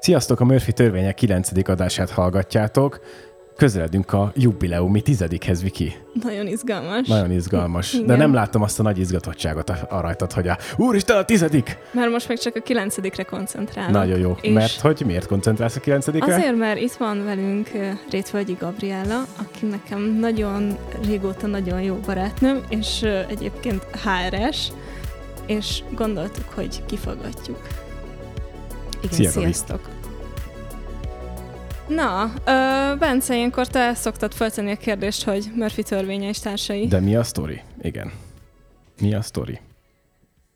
Sziasztok, a Murphy törvények 9. adását hallgatjátok. Közeledünk a jubileumi tizedikhez, Viki. Nagyon izgalmas. Nagyon izgalmas. Igen. De nem láttam azt a nagy izgatottságot a, a rajtad, hogy a Úristen, a tizedik! Mert most meg csak a kilencedikre koncentrálok. Nagyon jó. És Mert hogy miért koncentrálsz a kilencedikre? Azért, mert itt van velünk Rétvölgyi Gabriella, aki nekem nagyon régóta nagyon jó barátnőm, és egyébként HRS, és gondoltuk, hogy kifaggatjuk. Igen, Szia, sziasztok! Na, ö, Bence, ilyenkor te szoktad feltenni a kérdést, hogy Murphy törvénye és társai. De mi a sztori? Igen. Mi a sztori?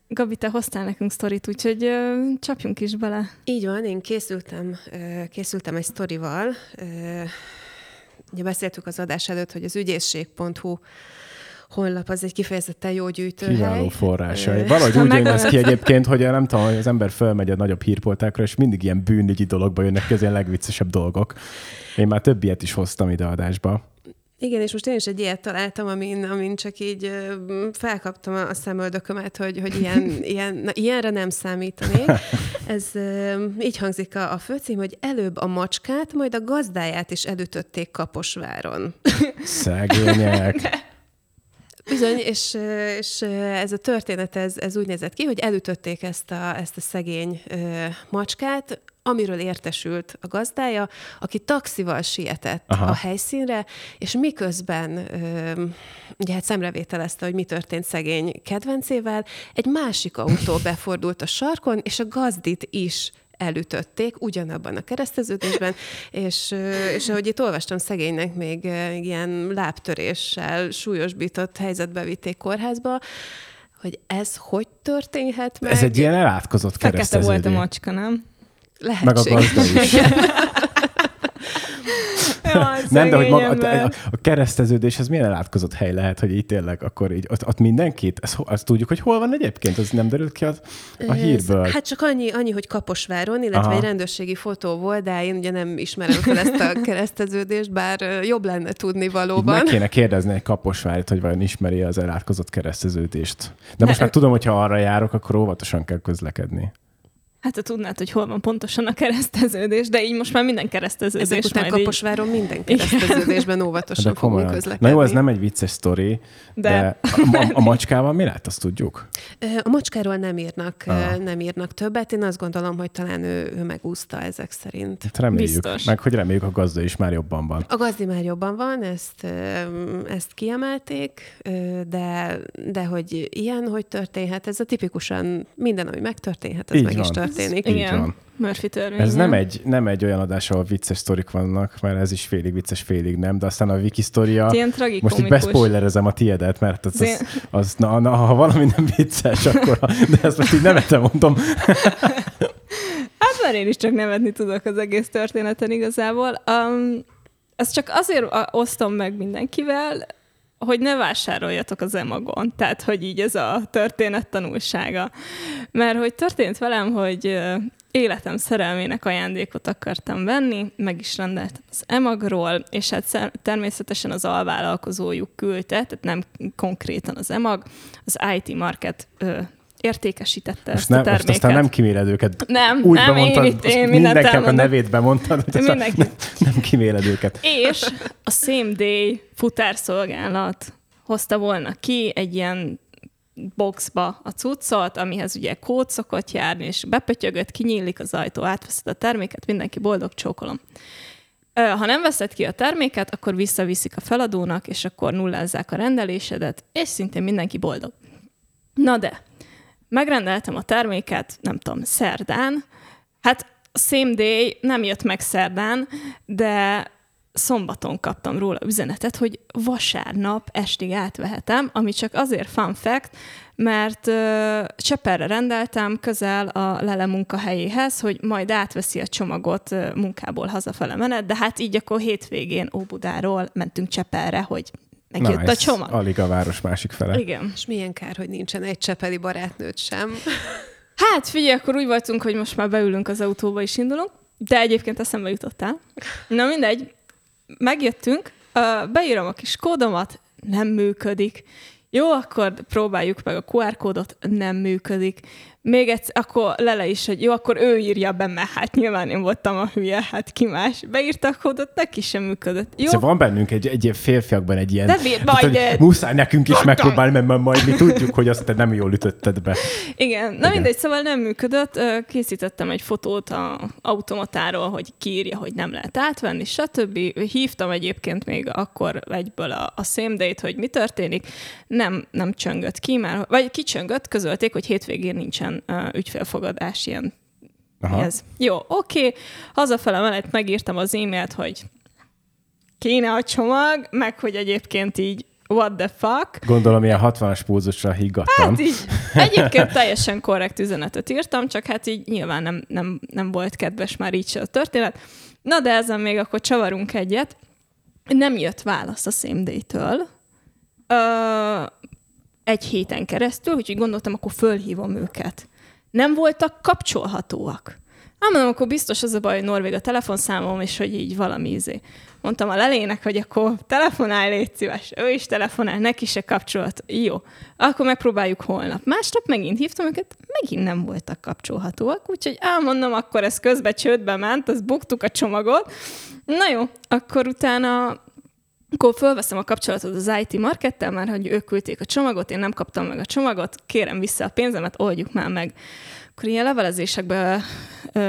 Gabi, te hoztál nekünk sztorit, úgyhogy ö, csapjunk is bele. Így van, én készültem, ö, készültem egy sztorival. Ö, Ugye beszéltük az adás előtt, hogy az ügyészség.hu honlap az egy kifejezetten jó gyűjtőhely. Kiváló forrásai. Valahogy úgy jön ez ki egyébként, hogy nem tudom, hogy az ember fölmegy a nagyobb hírportákra, és mindig ilyen bűnügyi dologba jönnek ki az ilyen legviccesebb dolgok. Én már több ilyet is hoztam ide adásba. Igen, és most én is egy ilyet találtam, amin, amin csak így felkaptam a szemöldökömet, hogy, hogy ilyen, ilyen, na, ilyenre nem számítanék. Ez így hangzik a, a főcím, hogy előbb a macskát, majd a gazdáját is elütötték Kaposváron. Szegények. Bizony, és, és ez a történet, ez, ez úgy nézett ki, hogy elütötték ezt a, ezt a szegény macskát, amiről értesült a gazdája, aki taxival sietett. Aha. a helyszínre, és miközben ö, ugye hát szemrevételezte, hogy mi történt szegény kedvencével, egy másik autó befordult a sarkon, és a gazdit is elütötték ugyanabban a kereszteződésben, és, és ahogy itt olvastam, szegénynek még ilyen lábtöréssel súlyosbított helyzetbe vitték kórházba, hogy ez hogy történhet meg? Ez egy ilyen elátkozott Fekete volt a kereszteződés. macska, nem? Meg a Lehetséges. gazda is. Nem, de hogy maga, a, a, kereszteződés, ez milyen elátkozott hely lehet, hogy így tényleg akkor így, ott, ott mindenkit, ezt, azt tudjuk, hogy hol van egyébként, az nem derült ki az, a hírből. Ez- Hát csak annyi, annyi, hogy Kaposváron, illetve Aha. Egy rendőrségi fotó volt, de én ugye nem ismerem fel ezt a kereszteződést, bár jobb lenne tudni Így valóban. meg kéne kérdezni egy kaposvárit, hogy vajon ismeri az elátkozott kereszteződést. De most már tudom, hogy ha arra járok, akkor óvatosan kell közlekedni. Hát, ha tudnád, hogy hol van pontosan a kereszteződés, de így most már minden kereszteződés Ezek után majd így- Kaposváron minden kereszteződésben óvatosan De fogunk komolyan. közlekedni. Na jó, ez nem egy vicces sztori, de, De- a, a, a macskával mi lett, azt tudjuk? A macskáról nem írnak, ö, Aha. nem írnak többet. Én azt gondolom, hogy talán ő, ő megúszta ezek szerint. Hát reméljük. Biztos. Meg hogy reméljük, a gazda is már jobban van. A gazdi már jobban van, ezt, ezt kiemelték, de, de hogy ilyen, hogy történhet, ez a tipikusan minden, ami megtörténhet, az Így meg is van. Történik. Így Igen. van. Murphy törvény. Ez nem egy, nem egy olyan adás, ahol vicces sztorik vannak, mert ez is félig vicces, félig nem, de aztán a wiki sztoria... Ilyen Most így bespoilerezem a tiedet, mert az, az, az na, na, ha valami nem vicces, akkor... De ezt most így nem mondom. Hát már én is csak nevetni tudok az egész történeten igazából. Um, ezt csak azért osztom meg mindenkivel, hogy ne vásároljatok az emagon. Tehát, hogy így ez a történet tanulsága. Mert hogy történt velem, hogy életem szerelmének ajándékot akartam venni, meg is rendeltem az emagról, és hát természetesen az alvállalkozójuk küldte, tehát nem konkrétan az emag, az IT Market értékesítette Most, ezt a nem, terméket. most aztán nem kiméled őket. Nem, Úgy nem, bemondtad, én itt, én mindenkinek a nevét bemondtad, hogy Mindenki. nem, nem kiméled őket. És a Same Day futárszolgálat hozta volna ki egy ilyen boxba a cuccot, amihez ugye kód szokott járni, és bepötyögött, kinyílik az ajtó, átveszed a terméket, mindenki boldog, csókolom. Ha nem veszed ki a terméket, akkor visszaviszik a feladónak, és akkor nullázzák a rendelésedet, és szintén mindenki boldog. Na de, megrendeltem a terméket, nem tudom, szerdán, hát same day nem jött meg szerdán, de szombaton kaptam róla üzenetet, hogy vasárnap estig átvehetem, ami csak azért fun fact, mert ö, Cseperre rendeltem közel a Lele munkahelyéhez, hogy majd átveszi a csomagot ö, munkából hazafele menet, de hát így akkor hétvégén Óbudáról mentünk Cseperre, hogy megjött a ez csomag. Alig a város másik fele. Igen. És milyen kár, hogy nincsen egy csepeli barátnőt sem. Hát figyelj, akkor úgy voltunk, hogy most már beülünk az autóba és indulunk, de egyébként eszembe jutottál. Na mindegy, megjöttünk, beírom a kis kódomat, nem működik. Jó, akkor próbáljuk meg a QR kódot, nem működik. Még egyszer, akkor lele is, hogy jó, akkor ő írja be, mert hát nyilván én voltam a hülye, hát ki más. Beírta a kódot, neki sem működött. Jó, Szóval van bennünk egy, egy ilyen férfiakban egy ilyen... De mi- tehát, majd, eh, muszáj nekünk is megpróbálni, mert majd mi tudjuk, hogy azt te nem jól ütötted be. Igen, na Igen. mindegy, szóval nem működött. Készítettem egy fotót a automatáról, hogy kiírja, hogy nem lehet átvenni, stb. Hívtam egyébként még akkor egyből a, a same date, hogy mi történik. Nem, nem csöngött ki már, vagy kicsöngött, közölték, hogy hétvégén nincsen uh, ügyfélfogadás ilyen Aha. ez. Jó, oké. Hazafele mellett megírtam az e-mailt, hogy kéne a csomag, meg hogy egyébként így what the fuck. Gondolom, ilyen 60-as pulzusra higgadtam. Hát így, egyébként teljesen korrekt üzenetet írtam, csak hát így nyilván nem, nem, nem volt kedves már így se a történet. Na de ezen még akkor csavarunk egyet. Nem jött válasz a. Ö, egy héten keresztül, úgyhogy gondoltam, akkor fölhívom őket. Nem voltak kapcsolhatóak. Hát mondom, akkor biztos az a baj, hogy Norvég a telefonszámom, és hogy így valami izé. Mondtam a lelének, hogy akkor telefonálj, légy szíves. Ő is telefonál, neki se kapcsolat. Jó, akkor megpróbáljuk holnap. Másnap megint hívtam őket, megint nem voltak kapcsolhatóak, úgyhogy elmondom, akkor ez közbe csődbe ment, az buktuk a csomagot. Na jó, akkor utána akkor fölveszem a kapcsolatot az IT markettel, mert hogy ők küldték a csomagot, én nem kaptam meg a csomagot, kérem vissza a pénzemet, oldjuk már meg. Akkor ilyen levelezésekben, ö,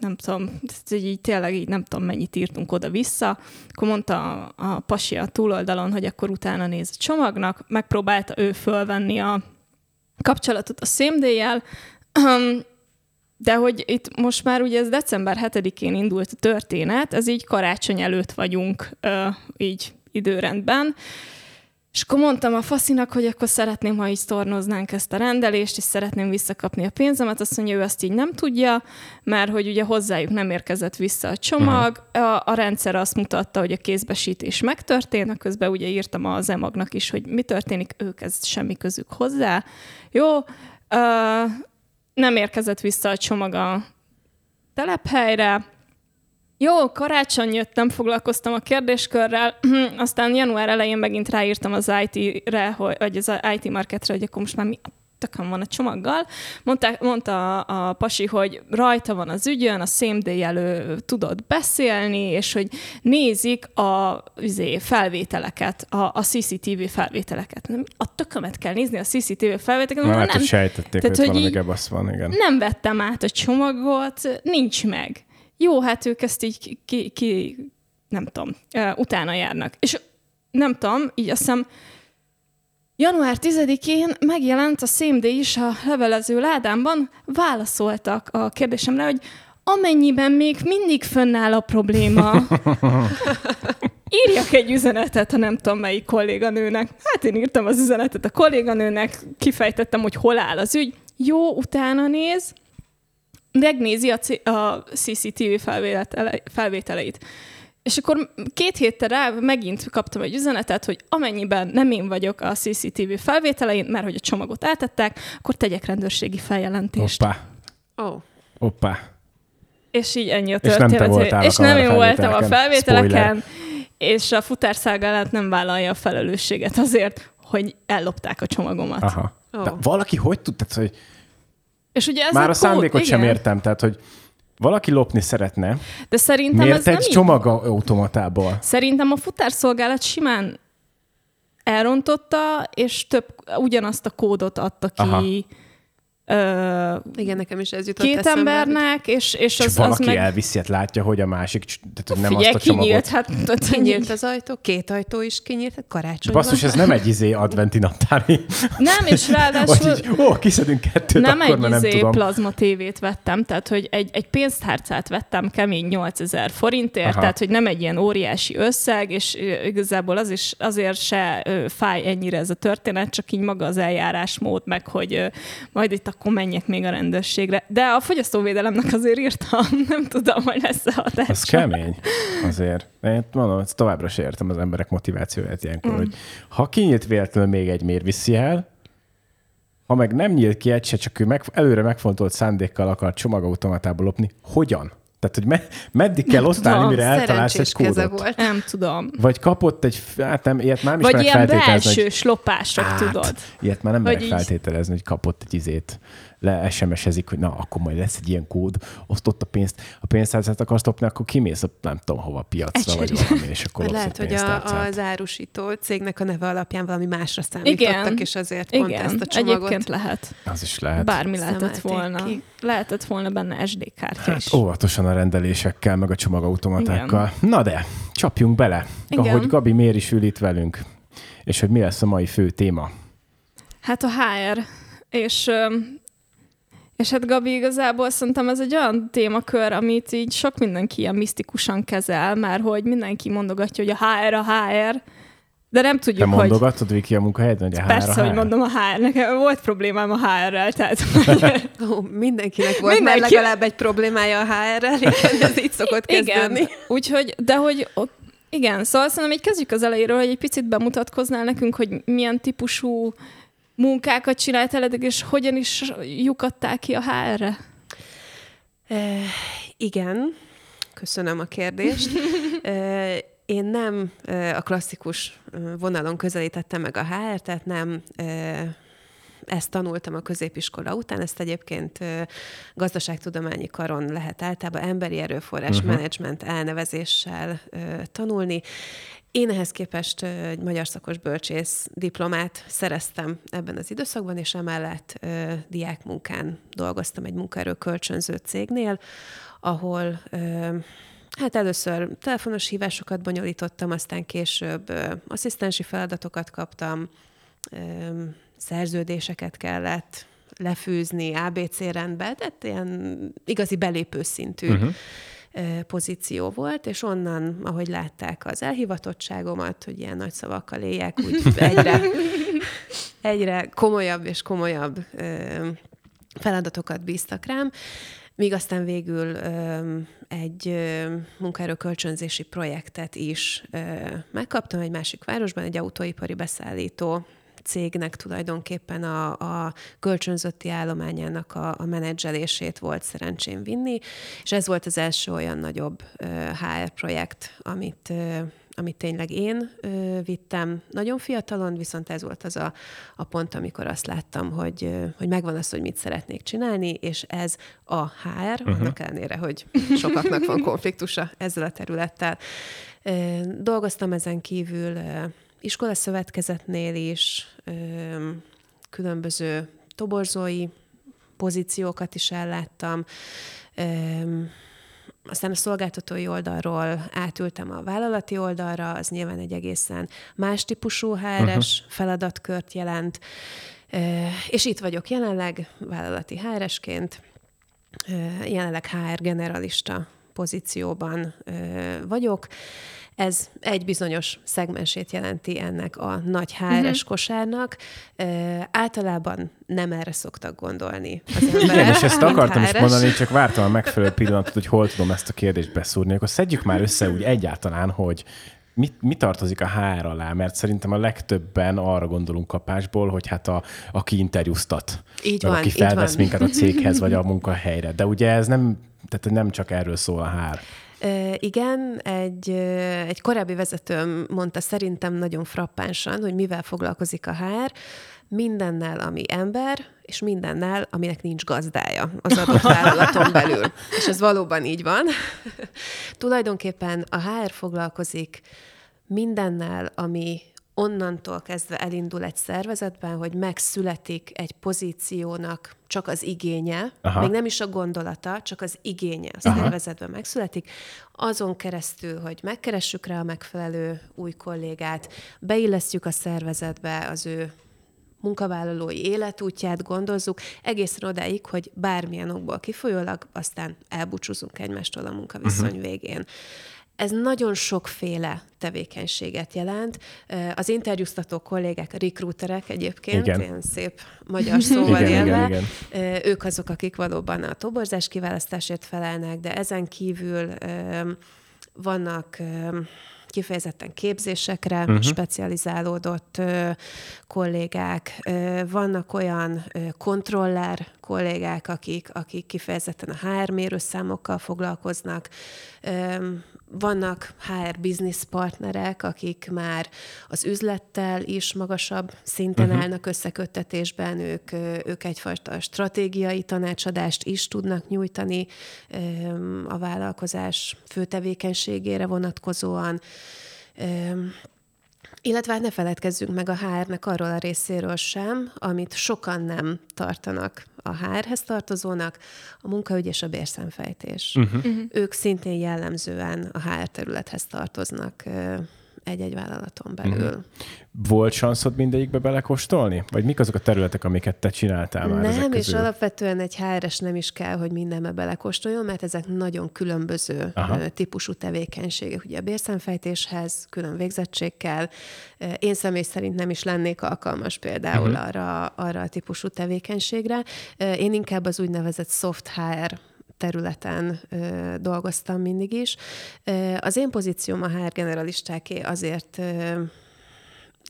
nem tudom, így tényleg így nem tudom mennyit írtunk oda-vissza, akkor mondta a, a pasi a túloldalon, hogy akkor utána néz a csomagnak, megpróbálta ő fölvenni a kapcsolatot a szémdéjjel, de hogy itt most már ugye ez december 7-én indult a történet, ez így karácsony előtt vagyunk így időrendben, és akkor mondtam a faszinak, hogy akkor szeretném, ha így sztornoznánk ezt a rendelést, és szeretném visszakapni a pénzemet. Azt mondja, ő azt így nem tudja, mert hogy ugye hozzájuk nem érkezett vissza a csomag. A, a rendszer azt mutatta, hogy a kézbesítés megtörtént, közben ugye írtam az emagnak is, hogy mi történik, ők ez semmi közük hozzá. Jó, uh, nem érkezett vissza a csomag a telephelyre, jó, karácsony jött, nem foglalkoztam a kérdéskörrel, aztán január elején megint ráírtam az IT-re, vagy az IT marketre, hogy akkor most már mi tökön van a csomaggal. Mondta, mondta a, a pasi, hogy rajta van az ügyön, a same day elő tudod beszélni, és hogy nézik a üzé, felvételeket, a, a CCTV felvételeket. Nem, A tökömet kell nézni a CCTV felvételeket. Na, hát, hogy sejtették, Tehát, hogy hogy így- van, igen. nem vettem át a csomagot, nincs meg. Jó, hát ők ezt így ki, ki, nem tudom, utána járnak. És nem tudom, így azt hiszem, január 10-én megjelent a Same Day is a levelező ládámban, válaszoltak a kérdésemre, hogy amennyiben még mindig fönnáll a probléma, írjak egy üzenetet, ha nem tudom melyik kolléganőnek. Hát én írtam az üzenetet a kolléganőnek, kifejtettem, hogy hol áll az ügy. Jó, utána néz, megnézi a, C- a CCTV felvétele, felvételeit. És akkor két héttel rá megint kaptam egy üzenetet, hogy amennyiben nem én vagyok a CCTV felvételein, mert hogy a csomagot eltettek, akkor tegyek rendőrségi feljelentést. Hoppá, Ó, oh. hoppá. És így ennyi a És nem te történet. és nem én voltam a felvételeken. felvételeken, és a futárszolgálat nem vállalja a felelősséget azért, hogy ellopták a csomagomat. Aha. Ó. De valaki hogy tud, tehát, hogy És ugye ez már a szándékot sem igen. értem, tehát, hogy valaki lopni szeretne, De szerintem miért ez nem egy így csomag automatából? Szerintem a futárszolgálat simán elrontotta, és több ugyanazt a kódot adta Aha. Ö, igen, nekem is ez jutott két eszembe. embernek, és, és És az, az valaki meg... elviszi, hát látja, hogy a másik, tehát hogy nem Figyelj, azt a csomagot. kinyílt, hát Kinyílt az ajtó, két ajtó is kinyílt, hát De karácsony basszus, van. ez nem egy izé adventi naptári. Nem, és ráadásul így, ó, kiszedünk kettőt, nem akkor egy már nem izé tudom. plazma tévét vettem, tehát hogy egy, egy pénztárcát vettem kemény 8000 forintért, Aha. tehát hogy nem egy ilyen óriási összeg, és igazából az is azért se fáj ennyire ez a történet, csak így maga az eljárásmód, meg hogy majd itt akkor menjek még a rendőrségre. De a fogyasztóvédelemnek azért írtam, nem tudom, hogy lesz-e hatása. Az kemény azért. Én mondom, ezt továbbra sem értem az emberek motivációját ilyenkor, mm. hogy ha kinyílt véletlenül még egy, miért viszi el, ha meg nem nyílt ki egy se, csak ő meg, előre megfontolt szándékkal akar csomagautomatából lopni, hogyan? Tehát, hogy me, meddig kell osztálni, tudom, mire eltalálsz egy kódot? volt. Nem tudom. Vagy kapott egy, hát nem, ilyet már nem is Vagy meg ilyen belső slopások, Át, tudod. Ilyet már nem merek így- feltételezni, hogy kapott egy izét, le SMS-ezik, hogy na, akkor majd lesz egy ilyen kód, osztott a pénzt, a pénztárcát akarsz lopni, akkor kimész a, nem tudom hova, piacra, vagy Egyszerű. valami, és akkor Vagy lehet, hogy a, az árusító cégnek a neve alapján valami másra számítottak, Igen. és azért pont Igen, ezt a csomagot... egyébként lehet. Az is lehet. Bármi lehetett volna. ki. Lehetett volna benne SD kártya Hát is. óvatosan a rendelésekkel, meg a csomagautomatákkal. Na de, csapjunk bele, Igen. ahogy Gabi miért is ül itt velünk, és hogy mi lesz a mai fő téma. Hát a HR, és, és hát Gabi igazából szerintem ez egy olyan témakör, amit így sok mindenki ilyen misztikusan kezel, mert hogy mindenki mondogatja, hogy a HR a HR, de nem Te tudjuk, hogy mondogatod, Viki, a munkahelyeden, hogy a persze, HR a hogy HR? mondom a HR, nekem volt problémám a HR-rel, tehát Ó, mindenkinek volt Mindenki- már legalább egy problémája a HR-rel, ez így szokott kezdődni. Igen, úgyhogy, de hogy igen, szóval szerintem így kezdjük az elejéről, hogy egy picit bemutatkoznál nekünk, hogy milyen típusú munkákat csináltál eddig, és hogyan is lyukadtál ki a HR-re? E, igen, köszönöm a kérdést. E, én nem e, a klasszikus vonalon közelítettem meg a HR, tehát nem ezt tanultam a középiskola után, ezt egyébként gazdaságtudományi karon lehet általában emberi erőforrás uh-huh. menedzsment elnevezéssel tanulni. Én ehhez képest egy magyar szakos bölcsész diplomát szereztem ebben az időszakban, és emellett ö, diákmunkán dolgoztam egy munkaerő kölcsönző cégnél, ahol Hát először telefonos hívásokat bonyolítottam, aztán később ö, asszisztensi feladatokat kaptam, ö, szerződéseket kellett lefűzni ABC rendbe, tehát ilyen igazi belépő szintű uh-huh. Pozíció volt, és onnan, ahogy látták az elhivatottságomat, hogy ilyen nagy szavakkal éljek, úgy egyre, egyre komolyabb és komolyabb feladatokat bíztak rám, míg aztán végül egy munkaerőkölcsönzési projektet is megkaptam egy másik városban, egy autóipari beszállító cégnek tulajdonképpen a, a kölcsönzötti állományának a, a menedzselését volt szerencsém vinni, és ez volt az első olyan nagyobb HR projekt, amit amit tényleg én ö, vittem nagyon fiatalon, viszont ez volt az a, a pont, amikor azt láttam, hogy, ö, hogy megvan az, hogy mit szeretnék csinálni, és ez a HR, uh-huh. annak ellenére, hogy sokaknak van konfliktusa ezzel a területtel. Ö, dolgoztam ezen kívül ö, iskolaszövetkezetnél is, ö, különböző toborzói pozíciókat is elláttam, aztán a szolgáltatói oldalról átültem a vállalati oldalra, az nyilván egy egészen más típusú HR-es uh-huh. feladatkört jelent, és itt vagyok jelenleg vállalati HR-esként, jelenleg HR generalista pozícióban vagyok. Ez egy bizonyos szegmensét jelenti ennek a nagy HR-es uh-huh. kosárnak. Uh, általában nem erre szoktak gondolni az emberek. Igen, és ezt akartam is mondani, csak vártam a megfelelő pillanatot, hogy hol tudom ezt a kérdést beszúrni. Akkor szedjük már össze úgy egyáltalán, hogy mi, mi tartozik a HR alá, mert szerintem a legtöbben arra gondolunk kapásból, hogy hát a, aki interjúztat, így van, aki felvesz így van. minket a céghez, vagy a munkahelyre. De ugye ez nem, tehát nem csak erről szól a HR. Igen, egy, egy korábbi vezetőm mondta szerintem nagyon frappánsan, hogy mivel foglalkozik a HR, mindennel, ami ember, és mindennel, aminek nincs gazdája az adott vállalaton belül. És ez valóban így van. Tulajdonképpen a HR foglalkozik mindennel, ami onnantól kezdve elindul egy szervezetben, hogy megszületik egy pozíciónak csak az igénye, Aha. még nem is a gondolata, csak az igénye a szervezetben Aha. megszületik, azon keresztül, hogy megkeressük rá a megfelelő új kollégát, beillesztjük a szervezetbe az ő munkavállalói életútját gondozzuk, egészen odáig, hogy bármilyen okból kifolyólag aztán elbúcsúzunk egymástól a munkaviszony uh-huh. végén. Ez nagyon sokféle tevékenységet jelent. Az interjúztató kollégák, a recruiterek egyébként, igen. ilyen szép magyar szóval igen, élve, igen, igen. ők azok, akik valóban a toborzás kiválasztásért felelnek, de ezen kívül vannak kifejezetten képzésekre uh-huh. specializálódott ö, kollégák. Ö, vannak olyan ö, kontroller kollégák, akik, akik kifejezetten a HR mérőszámokkal foglalkoznak. Ö, vannak HR business partnerek, akik már az üzlettel is magasabb szinten uh-huh. állnak összeköttetésben, ők, ők egyfajta stratégiai tanácsadást is tudnak nyújtani a vállalkozás főtevékenységére vonatkozóan. Illetve hát ne feledkezzünk meg a HR-nek arról a részéről sem, amit sokan nem tartanak a HR-hez tartozónak, a munkaügy és a bérszemfejtés. Uh-huh. Uh-huh. Ők szintén jellemzően a HR területhez tartoznak egy-egy vállalaton belül. Uh-huh. Volt sanszod mindegyikbe belekóstolni? Vagy mik azok a területek, amiket te csináltál már Nem, és alapvetően egy hr nem is kell, hogy mindenbe belekóstoljon, mert ezek nagyon különböző Aha. típusú tevékenységek. Ugye a bérszemfejtéshez külön végzettség kell. Én személy szerint nem is lennék alkalmas például uh-huh. arra, arra a típusú tevékenységre. Én inkább az úgynevezett soft HR területen ö, dolgoztam mindig is. Az én pozícióm a HR generalistáké azért ö,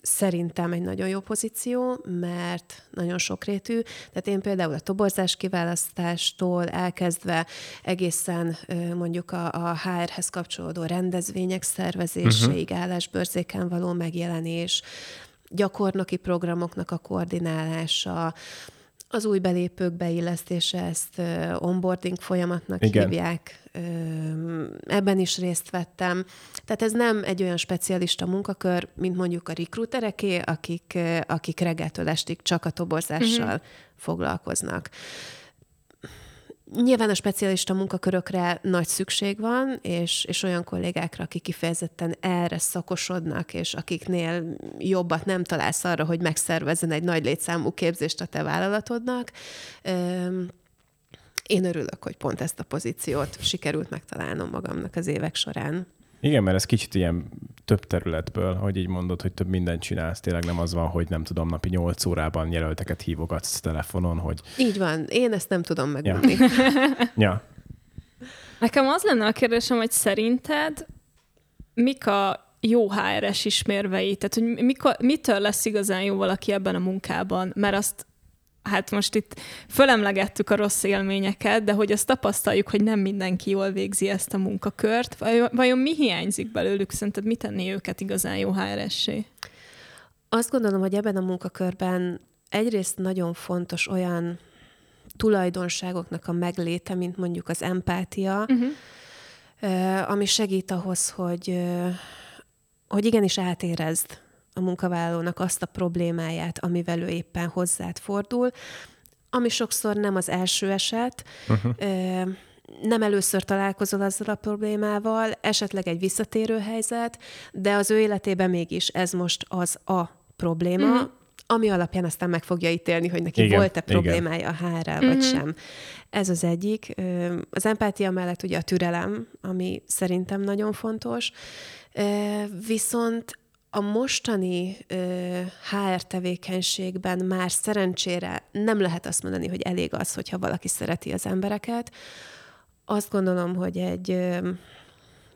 szerintem egy nagyon jó pozíció, mert nagyon sokrétű. Tehát én például a toborzás kiválasztástól elkezdve egészen mondjuk a, a HR-hez kapcsolódó rendezvények szervezéséig, uh-huh. állásbörzéken való megjelenés, gyakornoki programoknak a koordinálása, az új belépők beillesztése, ezt onboarding folyamatnak Igen. hívják. Ebben is részt vettem. Tehát ez nem egy olyan specialista munkakör, mint mondjuk a rekrutereké, akik, akik reggeltől estig csak a toborzással uh-huh. foglalkoznak. Nyilván a specialista munkakörökre nagy szükség van, és, és olyan kollégákra, akik kifejezetten erre szakosodnak, és akiknél jobbat nem találsz arra, hogy megszervezzen egy nagy létszámú képzést a te vállalatodnak. Én örülök, hogy pont ezt a pozíciót sikerült megtalálnom magamnak az évek során. Igen, mert ez kicsit ilyen több területből, hogy így mondod, hogy több mindent csinálsz, tényleg nem az van, hogy nem tudom, napi 8 órában jelölteket hívogatsz telefonon, hogy... Így van, én ezt nem tudom megmondani. Ja. ja. Nekem az lenne a kérdésem, hogy szerinted mik a jó HR-es ismérvei? Tehát, hogy mikor, mitől lesz igazán jó valaki ebben a munkában? Mert azt hát most itt fölemlegettük a rossz élményeket, de hogy azt tapasztaljuk, hogy nem mindenki jól végzi ezt a munkakört. Vajon mi hiányzik belőlük? Szerinted mi tenni őket igazán jó HR-essé? Azt gondolom, hogy ebben a munkakörben egyrészt nagyon fontos olyan tulajdonságoknak a megléte, mint mondjuk az empátia, uh-huh. ami segít ahhoz, hogy, hogy igenis átérezd a munkavállalónak azt a problémáját, amivel ő éppen hozzád fordul, ami sokszor nem az első eset, uh-huh. nem először találkozol azzal a problémával, esetleg egy visszatérő helyzet, de az ő életében mégis ez most az a probléma, uh-huh. ami alapján aztán meg fogja ítélni, hogy neki igen, volt-e problémája igen. a hárral, uh-huh. vagy sem. Ez az egyik. Az empátia mellett ugye a türelem, ami szerintem nagyon fontos. Viszont a mostani ö, HR tevékenységben már szerencsére nem lehet azt mondani, hogy elég az, hogyha valaki szereti az embereket. Azt gondolom, hogy egy, ö,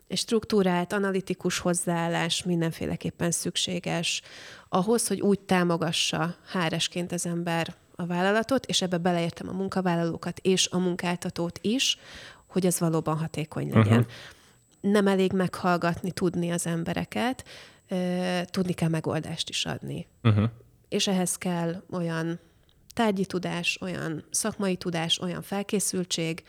egy struktúrált, analitikus hozzáállás mindenféleképpen szükséges ahhoz, hogy úgy támogassa HR-esként az ember a vállalatot, és ebbe beleértem a munkavállalókat és a munkáltatót is, hogy ez valóban hatékony legyen. Uh-huh. Nem elég meghallgatni, tudni az embereket, tudni kell megoldást is adni. Uh-huh. És ehhez kell olyan tárgyi tudás, olyan szakmai tudás, olyan felkészültség,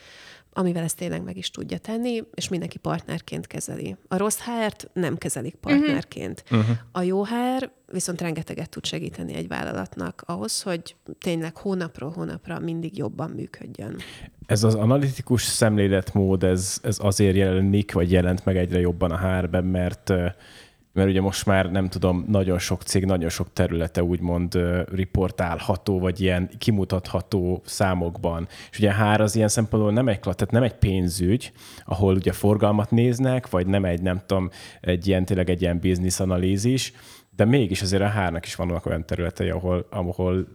amivel ezt tényleg meg is tudja tenni, és mindenki partnerként kezeli. A rossz HR-t nem kezelik mhm. partnerként. Uh-huh. A jó HR viszont rengeteget tud segíteni egy vállalatnak ahhoz, hogy tényleg hónapról hónapra mindig jobban működjön. Ez az analitikus szemléletmód, ez, ez azért jelenik, vagy jelent meg egyre jobban a HR-ben, mert mert ugye most már nem tudom, nagyon sok cég, nagyon sok területe úgymond riportálható, vagy ilyen kimutatható számokban. És ugye hár az ilyen szempontból nem egy, tehát nem egy pénzügy, ahol ugye forgalmat néznek, vagy nem egy, nem tudom, egy ilyen, tényleg egy ilyen biznisz analízis, de mégis azért a hárnak is vannak olyan területei, ahol, ahol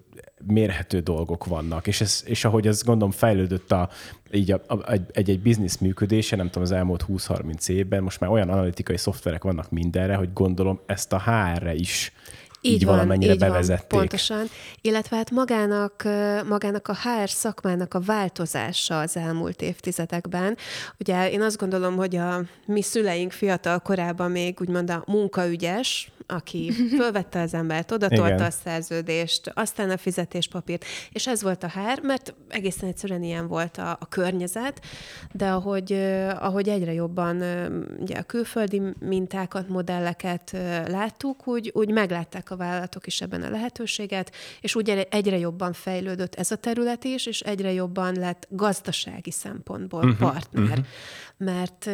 mérhető dolgok vannak, és, ez, és ahogy ez gondolom fejlődött a, így a, a, egy, egy biznisz működése, nem tudom, az elmúlt 20-30 évben, most már olyan analitikai szoftverek vannak mindenre, hogy gondolom ezt a HR-re is így, így valamennyire így bevezették. Van, pontosan. Illetve hát magának, magának a HR szakmának a változása az elmúlt évtizedekben. Ugye én azt gondolom, hogy a mi szüleink fiatal korában még úgymond a munkaügyes, aki fölvette az embert, oda tolta a szerződést, aztán a fizetéspapírt, és ez volt a HR, mert egészen egyszerűen ilyen volt a, a környezet, de ahogy, ahogy egyre jobban ugye a külföldi mintákat, modelleket láttuk, úgy, úgy meglátták a vállalatok is ebben a lehetőséget, és úgy egyre jobban fejlődött ez a terület is, és egyre jobban lett gazdasági szempontból uh-huh, partner. Uh-huh. Mert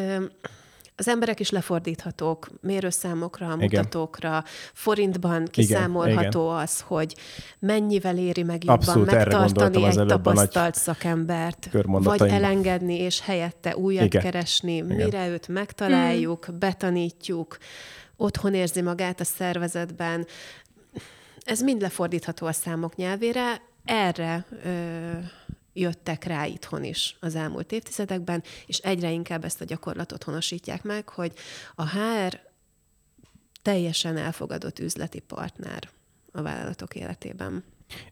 az emberek is lefordíthatók mérőszámokra, mutatókra, forintban kiszámolható igen, az, hogy mennyivel éri meg jobban Abszolút, megtartani egy tapasztalt szakembert, vagy elengedni, és helyette újat igen. keresni, igen. mire őt megtaláljuk, betanítjuk, otthon érzi magát a szervezetben. Ez mind lefordítható a számok nyelvére. Erre ö, jöttek rá itthon is az elmúlt évtizedekben, és egyre inkább ezt a gyakorlatot honosítják meg, hogy a HR teljesen elfogadott üzleti partner a vállalatok életében.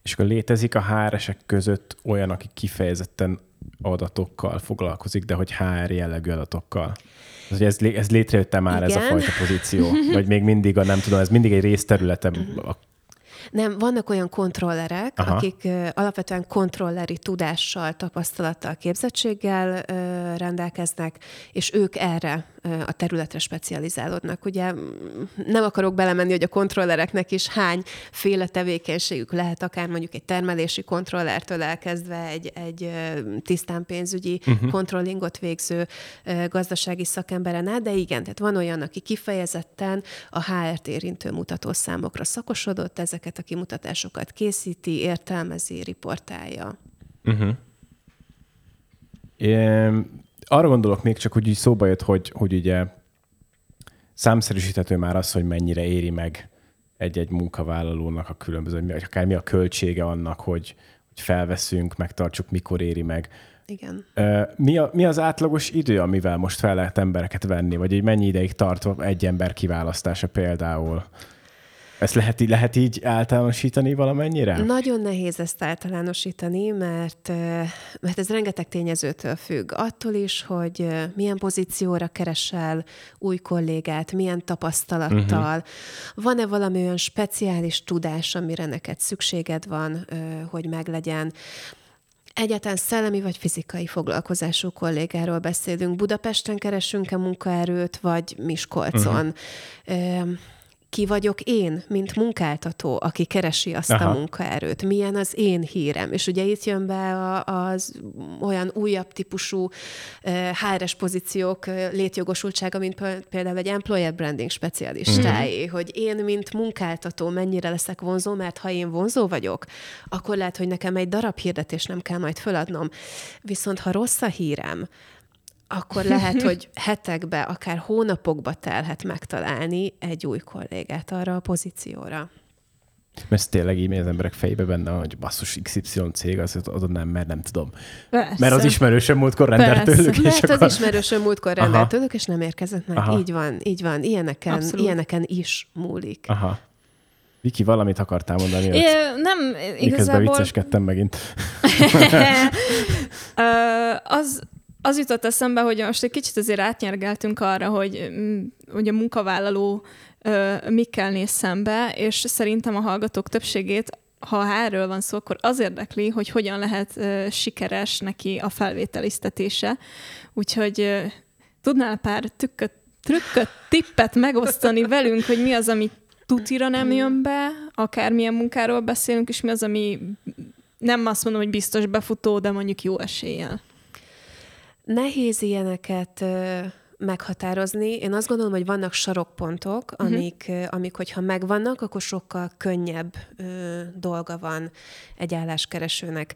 És akkor létezik a HR-esek között olyan, aki kifejezetten adatokkal foglalkozik, de hogy HR jellegű adatokkal? Ez, ez létrejött már Igen. ez a fajta pozíció? Vagy még mindig a, nem tudom, ez mindig egy részterülete a nem, vannak olyan kontrollerek, Aha. akik alapvetően kontrolleri tudással, tapasztalattal, képzettséggel rendelkeznek, és ők erre a területre specializálódnak. Ugye nem akarok belemenni, hogy a kontrollereknek is hány féle tevékenységük lehet, akár mondjuk egy termelési kontrollertől elkezdve egy, egy tisztán pénzügyi uh-huh. kontrollingot végző gazdasági szakemberen át, de igen, tehát van olyan, aki kifejezetten a HR-t érintő mutatószámokra szakosodott, ezeket a kimutatásokat készíti, értelmezi, riportálja. Uh-huh arra gondolok még csak, hogy így szóba jött, hogy, hogy ugye számszerűsíthető már az, hogy mennyire éri meg egy-egy munkavállalónak a különböző, akár mi a költsége annak, hogy, hogy felveszünk, megtartsuk, mikor éri meg. Igen. Mi, a, mi az átlagos idő, amivel most fel lehet embereket venni, vagy egy mennyi ideig tart egy ember kiválasztása például? Ezt lehet, lehet így általánosítani valamennyire? Nagyon nehéz ezt általánosítani, mert, mert ez rengeteg tényezőtől függ. Attól is, hogy milyen pozícióra keresel új kollégát, milyen tapasztalattal. Uh-huh. Van-e valami olyan speciális tudás, amire neked szükséged van, hogy meglegyen. Egyáltalán szellemi vagy fizikai foglalkozású kollégáról beszélünk. Budapesten keresünk-e munkaerőt, vagy Miskolcon? Uh-huh ki vagyok én, mint munkáltató, aki keresi azt Aha. a munkaerőt, milyen az én hírem. És ugye itt jön be az olyan újabb típusú HRS pozíciók létjogosultsága, mint például egy employer branding specialistáé, mm. hogy én, mint munkáltató mennyire leszek vonzó, mert ha én vonzó vagyok, akkor lehet, hogy nekem egy darab hirdetés nem kell majd föladnom. Viszont ha rossz a hírem, akkor lehet, hogy hetekbe, akár hónapokba telhet megtalálni egy új kollégát arra a pozícióra. Mert tényleg így az emberek fejébe benne, hogy basszus XY cég, az oda nem, mert nem tudom. Persze. Mert az ismerősöm múltkor rendelt tőlük. És mert akkor... az ismerősöm múltkor rendelt tőlük, és nem érkezett meg. Aha. Így van, így van. Ilyeneken, Abszolút. ilyeneken is múlik. Aha. Viki, valamit akartál mondani? É, nem, igazából... Miközben vicceskedtem megint. az, az jutott eszembe, hogy most egy kicsit azért átnyergeltünk arra, hogy, mm, hogy a munkavállaló mikkel néz szembe, és szerintem a hallgatók többségét ha erről van szó, akkor az érdekli, hogy hogyan lehet uh, sikeres neki a felvételiztetése. Úgyhogy uh, tudnál pár tükköt, trükköt, tippet megosztani velünk, hogy mi az, ami tutira nem jön be, akármilyen munkáról beszélünk, és mi az, ami nem azt mondom, hogy biztos befutó, de mondjuk jó eséllyel. Nehéz ilyeneket meghatározni. Én azt gondolom, hogy vannak sarokpontok, uh-huh. amik, amik, hogyha megvannak, akkor sokkal könnyebb ö, dolga van egy álláskeresőnek.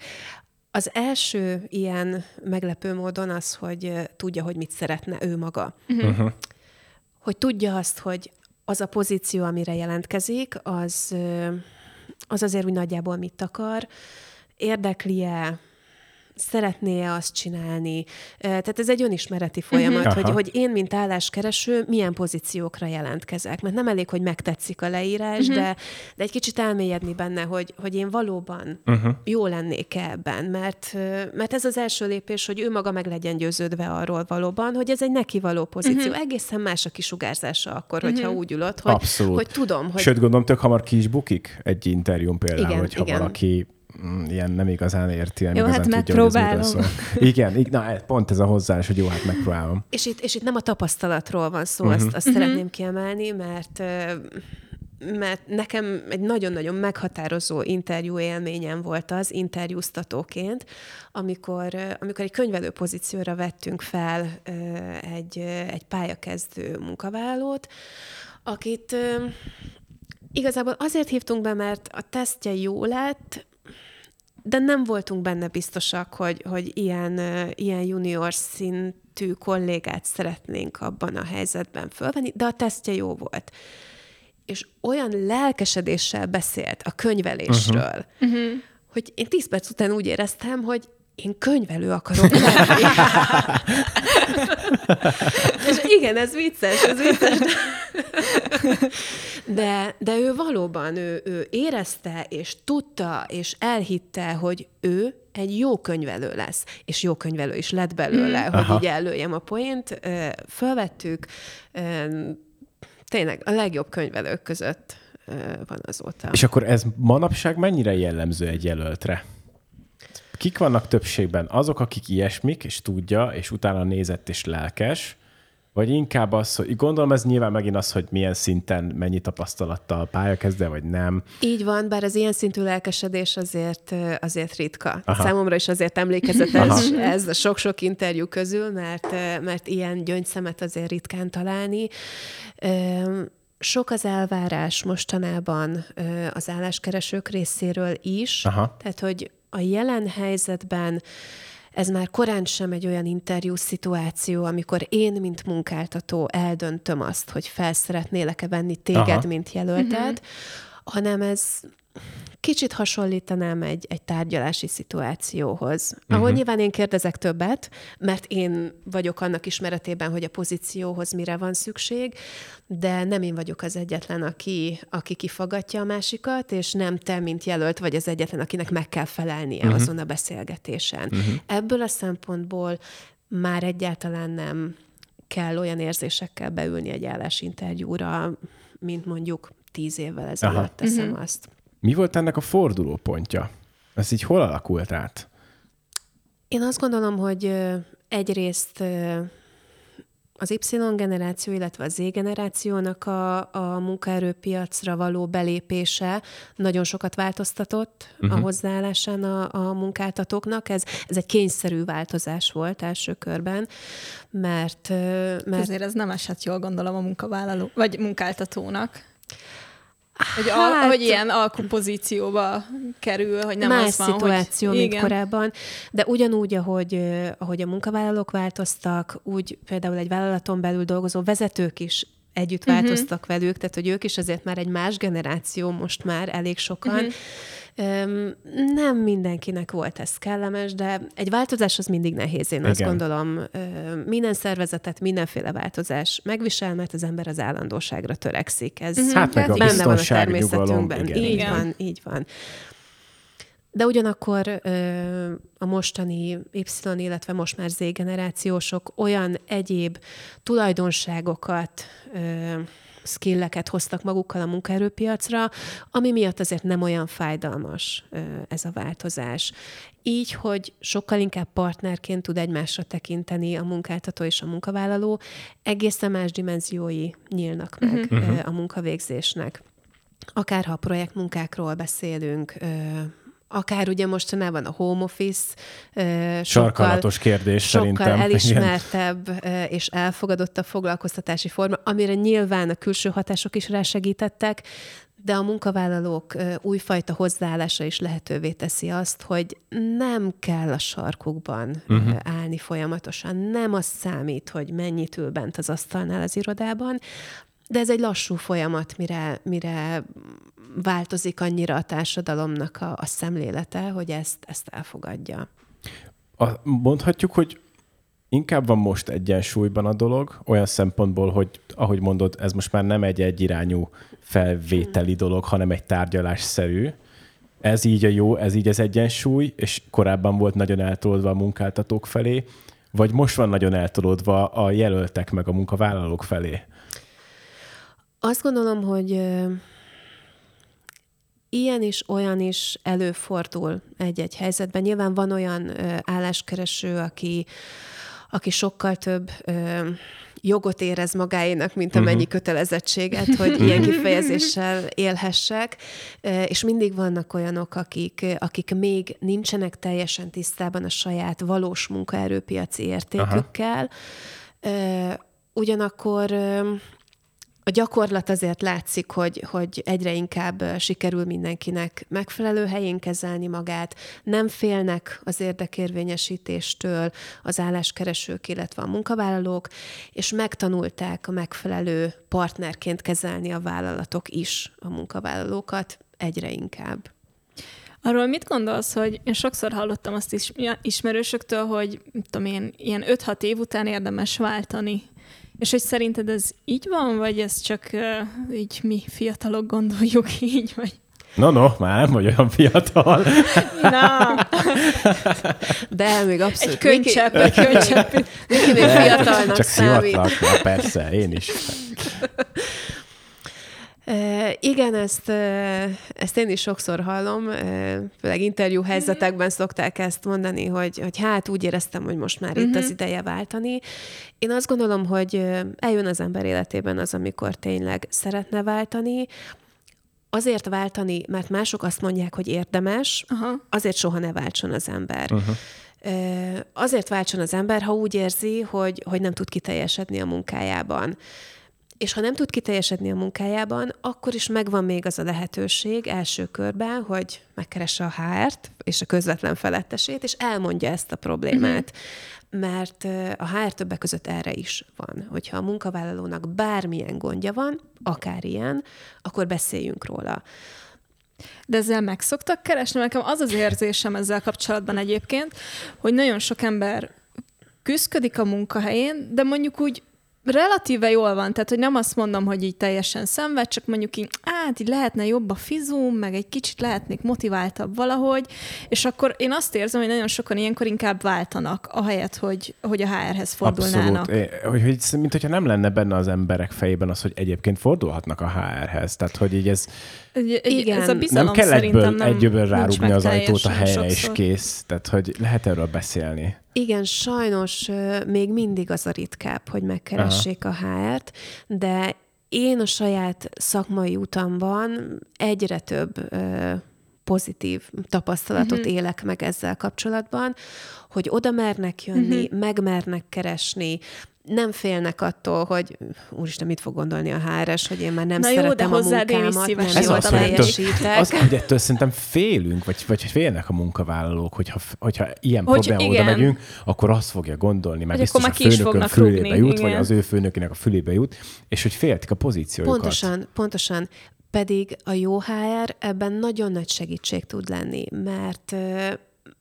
Az első ilyen meglepő módon az, hogy tudja, hogy mit szeretne ő maga. Uh-huh. Hogy tudja azt, hogy az a pozíció, amire jelentkezik, az, az azért úgy nagyjából mit akar, érdekli-e, szeretné-e azt csinálni. Tehát ez egy önismereti folyamat, uh-huh. hogy, hogy én, mint álláskereső, milyen pozíciókra jelentkezek. Mert nem elég, hogy megtetszik a leírás, uh-huh. de, de egy kicsit elmélyedni benne, hogy, hogy én valóban uh-huh. jó lennék ebben. Mert, mert ez az első lépés, hogy ő maga meg legyen győződve arról valóban, hogy ez egy neki való pozíció. Uh-huh. Egészen más a kisugárzása akkor, hogyha uh-huh. úgy ülött, hogy, Abszolút. hogy tudom, hogy... Sőt, gondolom, tök hamar ki is bukik egy interjún például, igen, hogyha igen. valaki ilyen nem igazán érti, nem jó, igazán hát tudja, megpróbálom. hogy ez Igen, na, pont ez a hozzáállás, hogy jó, hát megpróbálom. És itt, és itt nem a tapasztalatról van szó, uh-huh. azt, azt uh-huh. szeretném kiemelni, mert mert nekem egy nagyon-nagyon meghatározó interjú élményem volt az interjúztatóként, amikor, amikor egy könyvelő pozícióra vettünk fel egy, egy pályakezdő munkavállalót, akit igazából azért hívtunk be, mert a tesztje jó lett, de nem voltunk benne biztosak, hogy, hogy ilyen, ilyen junior szintű kollégát szeretnénk abban a helyzetben fölvenni, de a tesztje jó volt. És olyan lelkesedéssel beszélt a könyvelésről, uh-huh. hogy én tíz perc után úgy éreztem, hogy én könyvelő akarok lenni. és igen, ez vicces, ez vicces. De, de ő valóban, ő, ő érezte, és tudta, és elhitte, hogy ő egy jó könyvelő lesz, és jó könyvelő is lett belőle, mm. hogy Aha. így előjem a poént. Fölvettük, tényleg a legjobb könyvelők között van azóta. És akkor ez manapság mennyire jellemző egy jelöltre? Kik vannak többségben? Azok, akik ilyesmik, és tudja, és utána nézett és lelkes, vagy inkább az, hogy gondolom ez nyilván megint az, hogy milyen szinten, mennyi tapasztalattal pályakezde, vagy nem. Így van, bár az ilyen szintű lelkesedés azért, azért ritka. Aha. Számomra is azért emlékezetes ez a sok-sok interjú közül, mert, mert ilyen gyöngyszemet azért ritkán találni. Sok az elvárás mostanában az álláskeresők részéről is, Aha. tehát hogy a jelen helyzetben ez már korán sem egy olyan interjú szituáció, amikor én, mint munkáltató eldöntöm azt, hogy felszeretnélek-e venni téged, Aha. mint jelölted, uh-huh. hanem ez kicsit hasonlítanám egy, egy tárgyalási szituációhoz, ahol uh-huh. nyilván én kérdezek többet, mert én vagyok annak ismeretében, hogy a pozícióhoz mire van szükség, de nem én vagyok az egyetlen, aki, aki kifagatja a másikat, és nem te, mint jelölt, vagy az egyetlen, akinek meg kell felelnie uh-huh. azon a beszélgetésen. Uh-huh. Ebből a szempontból már egyáltalán nem kell olyan érzésekkel beülni egy állásinterjúra, mint mondjuk tíz évvel ezelőtt teszem uh-huh. azt. Mi volt ennek a fordulópontja? Ez így hol alakult át? Én azt gondolom, hogy egyrészt az Y generáció, illetve a Z generációnak a, a munkaerőpiacra való belépése nagyon sokat változtatott uh-huh. a mhm. hozzáállásán a, a munkáltatóknak. Ez, ez egy kényszerű változás volt első körben, mert... mert... Azért ez nem esett jól, gondolom, a munkavállaló, vagy munkáltatónak. Hogy, hát, al, hogy ilyen alkupozícióba kerül, hogy nem más az van, szituáció, hogy, mint igen. korábban. De ugyanúgy, ahogy, ahogy a munkavállalók változtak, úgy például egy vállalaton belül dolgozó vezetők is együtt uh-huh. változtak velük, tehát hogy ők is azért már egy más generáció most már elég sokan. Uh-huh nem mindenkinek volt ez kellemes, de egy változás az mindig nehéz, én Igen. azt gondolom. Minden szervezetet, mindenféle változás megvisel, mert az ember az állandóságra törekszik. Ez mhm. hát meg a benne van a természetünkben. Igen. Így van, így van. De ugyanakkor a mostani Y, illetve most már Z generációsok olyan egyéb tulajdonságokat skilleket hoztak magukkal a munkaerőpiacra, ami miatt azért nem olyan fájdalmas ez a változás. Így, hogy sokkal inkább partnerként tud egymásra tekinteni a munkáltató és a munkavállaló, egészen más dimenziói nyílnak meg uh-huh. a munkavégzésnek. Akár ha projektmunkákról beszélünk, akár ugye mostanában a home office sokkal, Sarkalatos kérdés sokkal szerintem. elismertebb igen. és elfogadottabb foglalkoztatási forma, amire nyilván a külső hatások is rásegítettek, de a munkavállalók újfajta hozzáállása is lehetővé teszi azt, hogy nem kell a sarkukban uh-huh. állni folyamatosan. Nem az számít, hogy mennyit ül bent az asztalnál az irodában, de ez egy lassú folyamat, mire, mire változik annyira a társadalomnak a, a szemlélete, hogy ezt, ezt elfogadja. a, mondhatjuk, hogy inkább van most egyensúlyban a dolog, olyan szempontból, hogy ahogy mondod, ez most már nem egy egyirányú felvételi dolog, hanem egy tárgyalásszerű. Ez így a jó, ez így az egyensúly, és korábban volt nagyon eltolódva a munkáltatók felé, vagy most van nagyon eltolódva a jelöltek meg a munkavállalók felé? Azt gondolom, hogy ilyen is, olyan is előfordul egy-egy helyzetben. Nyilván van olyan álláskereső, aki, aki sokkal több jogot érez magáénak, mint mhm. amennyi uh-huh. kötelezettséget, hogy ilyen kifejezéssel élhessek, és mindig vannak olyanok, akik, akik még nincsenek teljesen tisztában a saját valós munkaerőpiaci értékükkel, uh-huh. ugyanakkor a gyakorlat azért látszik, hogy, hogy egyre inkább sikerül mindenkinek megfelelő helyén kezelni magát, nem félnek az érdekérvényesítéstől az álláskeresők, illetve a munkavállalók, és megtanulták a megfelelő partnerként kezelni a vállalatok is a munkavállalókat egyre inkább. Arról mit gondolsz, hogy én sokszor hallottam azt is ismerősöktől, hogy tudom én, ilyen 5-6 év után érdemes váltani és hogy szerinted ez így van, vagy ez csak uh, így mi fiatalok gondoljuk így, vagy? No, no, már nem vagy olyan fiatal. Na. De még abszolút. Egy könycsepp, egy könycsepp. Miki még fiatalnak Csak számít. Csak persze, én is. Igen, ezt, ezt én is sokszor hallom, főleg interjú helyzetekben szokták ezt mondani, hogy, hogy hát úgy éreztem, hogy most már uh-huh. itt az mhm. ideje váltani. Én azt gondolom, hogy eljön az ember életében az, amikor tényleg szeretne váltani, azért váltani, mert mások azt mondják, hogy érdemes, Aha. azért soha ne váltson az ember. Uh-huh. Azért váltson az ember, ha úgy érzi, hogy, hogy nem tud kiteljesedni a munkájában. És ha nem tud kiteljesedni a munkájában, akkor is megvan még az a lehetőség első körben, hogy megkeresse a HR-t és a közvetlen felettesét, és elmondja ezt a problémát. Uh-huh. Mert a HR többek között erre is van. Hogyha a munkavállalónak bármilyen gondja van, akár ilyen, akkor beszéljünk róla. De ezzel meg szoktak keresni? Nekem az az érzésem ezzel kapcsolatban egyébként, hogy nagyon sok ember küzdködik a munkahelyén, de mondjuk úgy relatíve jól van, tehát hogy nem azt mondom, hogy így teljesen szenved, csak mondjuk így, hát így lehetne jobb a fizum, meg egy kicsit lehetnék motiváltabb valahogy, és akkor én azt érzem, hogy nagyon sokan ilyenkor inkább váltanak, ahelyett, hogy, hogy a HR-hez fordulnának. Abszolút. Hogy, hogy, mint hogyha nem lenne benne az emberek fejében az, hogy egyébként fordulhatnak a HR-hez. Tehát, hogy így ez... Igen. Ez a nem kell egyből, nem egyből rárugni az ajtót a helyre, és kész. Tehát, hogy lehet erről beszélni. Igen, sajnos még mindig az a ritkább, hogy megkeressék Aha. a HR-t, de én a saját szakmai utamban egyre több pozitív tapasztalatot uh-huh. élek meg ezzel kapcsolatban, hogy oda mernek jönni, uh-huh. megmernek keresni, nem félnek attól, hogy úristen, mit fog gondolni a HRS, hogy én már nem Na szeretem jó, de a munkámat, nem Ez jól teljesítek. Az, hogy ettől szerintem félünk, vagy, vagy félnek a munkavállalók, hogyha, hogyha ilyen hogy probléma oda megyünk, akkor azt fogja gondolni, mert biztos a főnökön fülébe rúgni, jut, igen. vagy az ő főnökének a fülébe jut, és hogy féltik a pozíciójukat. Pontosan, pontosan. Pedig a jó HR ebben nagyon nagy segítség tud lenni, mert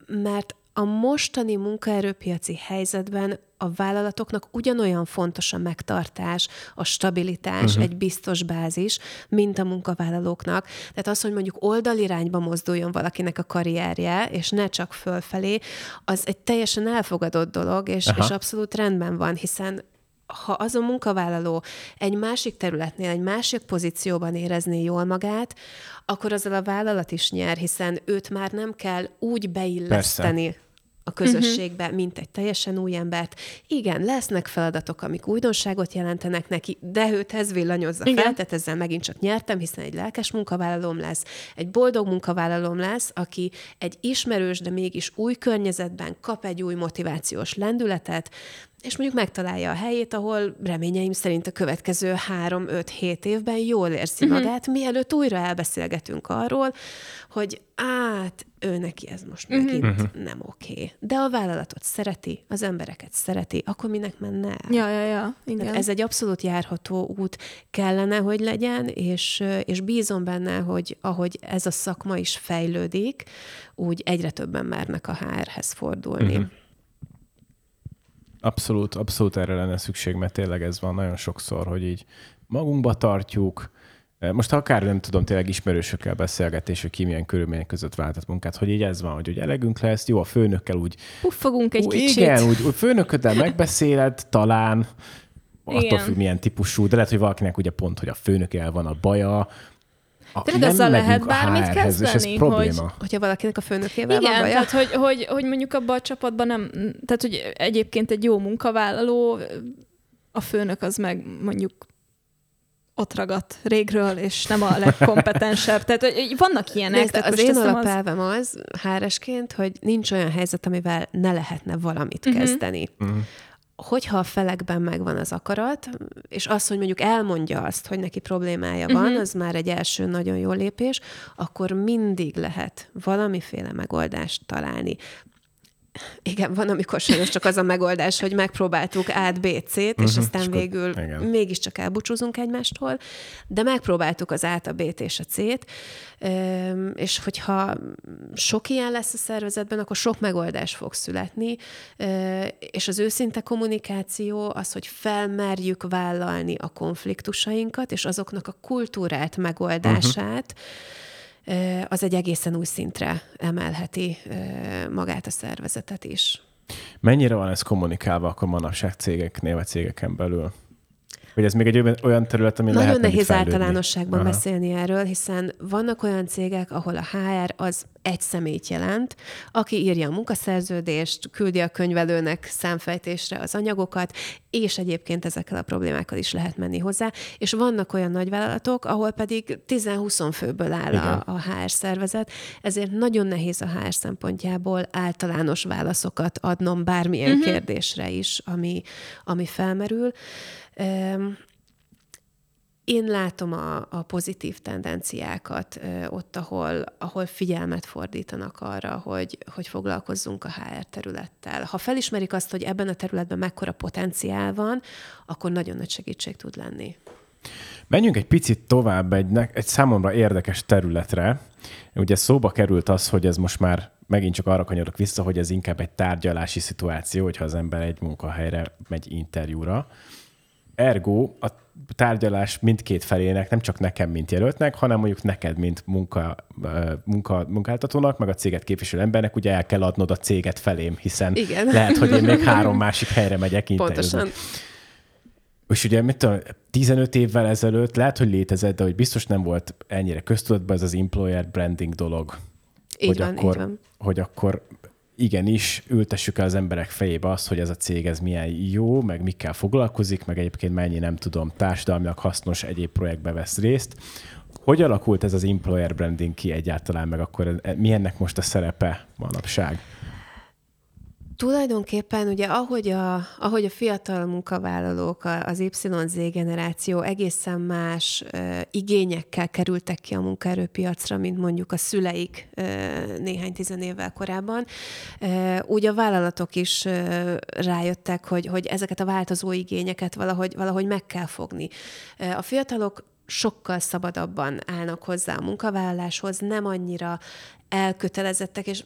mert a mostani munkaerőpiaci helyzetben a vállalatoknak ugyanolyan fontos a megtartás, a stabilitás, uh-huh. egy biztos bázis, mint a munkavállalóknak. Tehát az, hogy mondjuk oldalirányba mozduljon valakinek a karrierje, és ne csak fölfelé, az egy teljesen elfogadott dolog, és, és abszolút rendben van, hiszen ha az a munkavállaló egy másik területnél, egy másik pozícióban érezné jól magát, akkor azzal a vállalat is nyer, hiszen őt már nem kell úgy beilleszteni Persze a közösségbe, uh-huh. mint egy teljesen új embert. Igen, lesznek feladatok, amik újdonságot jelentenek neki, de őt ez villanyozza Igen. fel, tehát ezzel megint csak nyertem, hiszen egy lelkes munkavállalóm lesz, egy boldog munkavállalóm lesz, aki egy ismerős, de mégis új környezetben kap egy új motivációs lendületet, és mondjuk megtalálja a helyét, ahol reményeim szerint a következő három-öt-hét évben jól érzi uh-huh. magát, mielőtt újra elbeszélgetünk arról, hogy át, ő neki ez most uh-huh. megint uh-huh. nem oké. Okay. De a vállalatot szereti, az embereket szereti, akkor minek menne el? Ja, ja, ja. Igen. Tehát ez egy abszolút járható út kellene, hogy legyen, és, és bízom benne, hogy ahogy ez a szakma is fejlődik, úgy egyre többen mernek a HR-hez fordulni. Uh-huh. Abszolút, abszolút erre lenne szükség, mert tényleg ez van nagyon sokszor, hogy így magunkba tartjuk, most akár nem tudom, tényleg ismerősökkel beszélgetés, hogy ki milyen körülmények között váltat munkát, hogy így ez van, hogy, hogy elegünk lesz, jó, a főnökkel úgy... Puffogunk egy ú, kicsit. Igen, úgy, úgy főnököddel megbeszéled, talán, attól Igen. függ, milyen típusú, de lehet, hogy valakinek ugye pont, hogy a főnökkel van a baja, a, Tényleg azzal lehet bármit és ez kezdeni, probléma. Hogyha valakinek a főnökével van Igen, baja. tehát hogy, hogy, hogy mondjuk abban a csapatban nem, tehát hogy egyébként egy jó munkavállaló, a főnök az meg mondjuk ott ragadt régről, és nem a legkompetensebb. Tehát hogy vannak ilyenek. Nézd, tehát az én nem alapelvem az, háresként, hogy nincs olyan helyzet, amivel ne lehetne valamit Mhm. kezdeni. Mhm. Hogyha a felekben megvan az akarat, és az, hogy mondjuk elmondja azt, hogy neki problémája van, Mhm. az már egy első nagyon jó lépés, akkor mindig lehet valamiféle megoldást találni. Igen, van, amikor sajnos csak az a megoldás, hogy megpróbáltuk át B, C-t, és Mhm, aztán és végül igen. mégiscsak elbúcsúzunk egymástól, de megpróbáltuk az át, a B-t és a C-t, és hogyha sok ilyen lesz a szervezetben, akkor sok megoldás fog születni, és az őszinte kommunikáció az, hogy felmerjük vállalni a konfliktusainkat, és azoknak a kultúrát megoldását, ö, az egy egészen új szintre emelheti magát a szervezetet is. Mennyire van ez kommunikálva akkor manapság cégeknél, vagy cégeken belül? Hogy ez még egy olyan- terület, ami Nagyon lehet nehéz általánosságban Aha. beszélni erről, hiszen vannak olyan cégek, ahol a HR az egy személyt jelent, aki írja a munkaszerződést, küldi a könyvelőnek számfejtésre az anyagokat, és egyébként ezekkel a problémákkal is lehet menni hozzá. És vannak olyan nagyvállalatok, ahol pedig 10-20 főből áll a, a HR szervezet, ezért nagyon nehéz a HR szempontjából általános válaszokat adnom bármilyen uh-huh. kérdésre is, ami, ami felmerül. Én látom a, a pozitív tendenciákat ott, ahol, ahol figyelmet fordítanak arra, hogy, hogy foglalkozzunk a HR területtel. Ha felismerik azt, hogy ebben a területben mekkora potenciál van, akkor nagyon nagy segítség tud lenni. Menjünk egy picit tovább egy, egy számomra érdekes területre. Ugye szóba került az, hogy ez most már megint csak arra kanyarodok vissza, hogy ez inkább egy tárgyalási szituáció, hogyha az ember egy munkahelyre megy interjúra. Ergo a tárgyalás mindkét felének, nem csak nekem, mint jelöltnek, hanem mondjuk neked, mint munka, munka, munkáltatónak, meg a céget képviselő embernek, ugye el kell adnod a céget felém, hiszen Igen. lehet, hogy én még három másik helyre megyek interjúzni. Pontosan. És ugye, mit tudom, 15 évvel ezelőtt lehet, hogy létezett, de hogy biztos nem volt ennyire köztudatban ez az employer branding dolog. Így hogy, van, akkor, így van. hogy akkor igenis ültessük el az emberek fejébe azt, hogy ez a cég ez milyen jó, meg mikkel foglalkozik, meg egyébként mennyi, nem tudom, társadalmilag hasznos egyéb projektbe vesz részt. Hogy alakult ez az employer branding ki egyáltalán, meg akkor mi ennek most a szerepe manapság? Tulajdonképpen ugye ahogy a, ahogy a fiatal munkavállalók, az YZ generáció egészen más uh, igényekkel kerültek ki a munkaerőpiacra, mint mondjuk a szüleik uh, néhány tizenévvel korábban, uh, úgy a vállalatok is uh, rájöttek, hogy, hogy ezeket a változó igényeket valahogy, valahogy meg kell fogni. A fiatalok sokkal szabadabban állnak hozzá a munkavállaláshoz, nem annyira elkötelezettek, és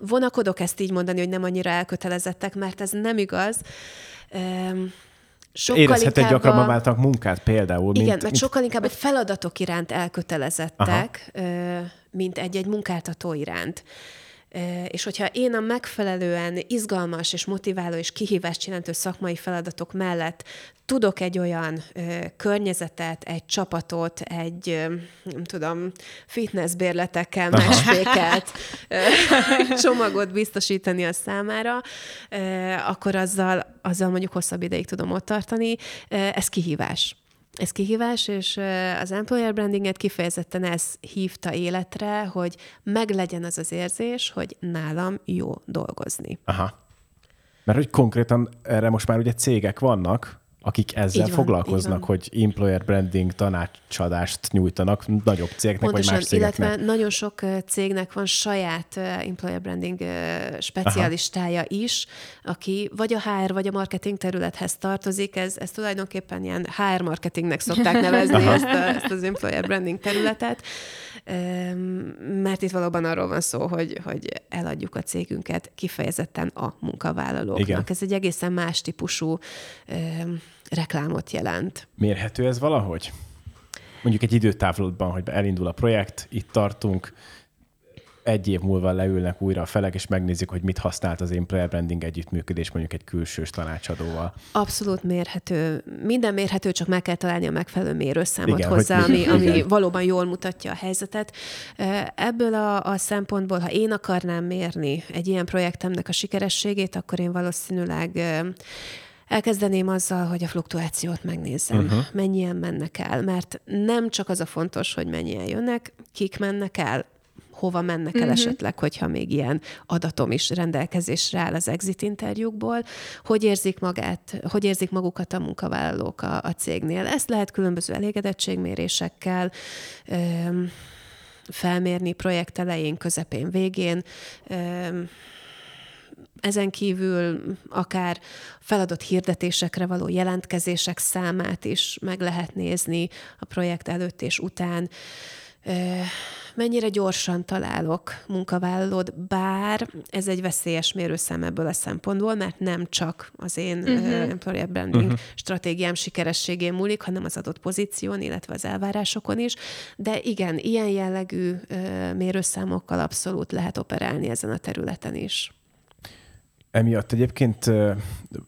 vonakodok ezt így mondani, hogy nem annyira elkötelezettek, mert ez nem igaz. Sokkal Érezhet egy inkább gyakrabban a- váltak munkát például, igen, mint, mert sokkal inkább egy feladatok iránt elkötelezettek, ö, mint egy-egy munkáltató iránt. És hogyha én a megfelelően izgalmas és motiváló és kihívást jelentő szakmai feladatok mellett tudok egy olyan ö, környezetet, egy csapatot, egy, ö, nem tudom, fitnessbérletekkel megspékelt csomagot biztosítani a számára, ö, akkor azzal, azzal mondjuk hosszabb ideig tudom ott tartani. Ö, Ez kihívás. Ez kihívás, és az employer brandinget kifejezetten ez hívta életre, hogy meglegyen az az érzés, hogy nálam jó dolgozni. Aha. Mert hogy konkrétan erre most már ugye cégek vannak, akik ezzel Így van, foglalkoznak, hogy employer branding tanácsadást nyújtanak nagyobb cégeknek, Pontosan, vagy más cégeknek. illetve nagyon sok cégnek van saját employer branding specialistája Aha. is, aki vagy a HR, vagy a marketing területhez tartozik. Ez, ez tulajdonképpen ilyen HR marketingnek szokták nevezni ezt, a, ezt az employer branding területet. mert itt valóban arról van szó, hogy, hogy eladjuk a cégünket kifejezetten a munkavállalóknak. Igen. Ez egy egészen más típusú reklámot jelent. Mérhető ez valahogy? Mondjuk egy időtávlatban, hogy elindul a projekt, itt tartunk, egy év múlva leülnek újra a felek, és megnézik, hogy mit használt az employer branding együttműködés mondjuk egy külsős tanácsadóval. Abszolút mérhető. Minden mérhető, csak meg kell találni a megfelelő mérőszámot igen, hozzá, ami, ami valóban jól mutatja a helyzetet. Ebből a, a szempontból, ha én akarnám mérni egy ilyen projektemnek a sikerességét, akkor én valószínűleg Elkezdeném azzal, hogy a fluktuációt megnézzem, uh-huh. mennyien mennek el, mert nem csak az a fontos, hogy mennyien jönnek, kik mennek el, hova mennek el uh-huh. esetleg, hogyha még ilyen adatom is rendelkezésre áll az exit interjúkból, hogy érzik magát, hogy érzik magukat a munkavállalók a, a cégnél. Ezt lehet különböző elégedettségmérésekkel öm, felmérni projekt elején, közepén, végén. Öm, ezen kívül akár feladott hirdetésekre való jelentkezések számát is meg lehet nézni a projekt előtt és után mennyire gyorsan találok munkavállalót, bár ez egy veszélyes mérőszám ebből a szempontból, mert nem csak az én uh-huh. employer branding uh-huh. stratégiám sikerességén múlik, hanem az adott pozíción, illetve az elvárásokon is. De igen, ilyen jellegű mérőszámokkal abszolút lehet operálni ezen a területen is. Emiatt egyébként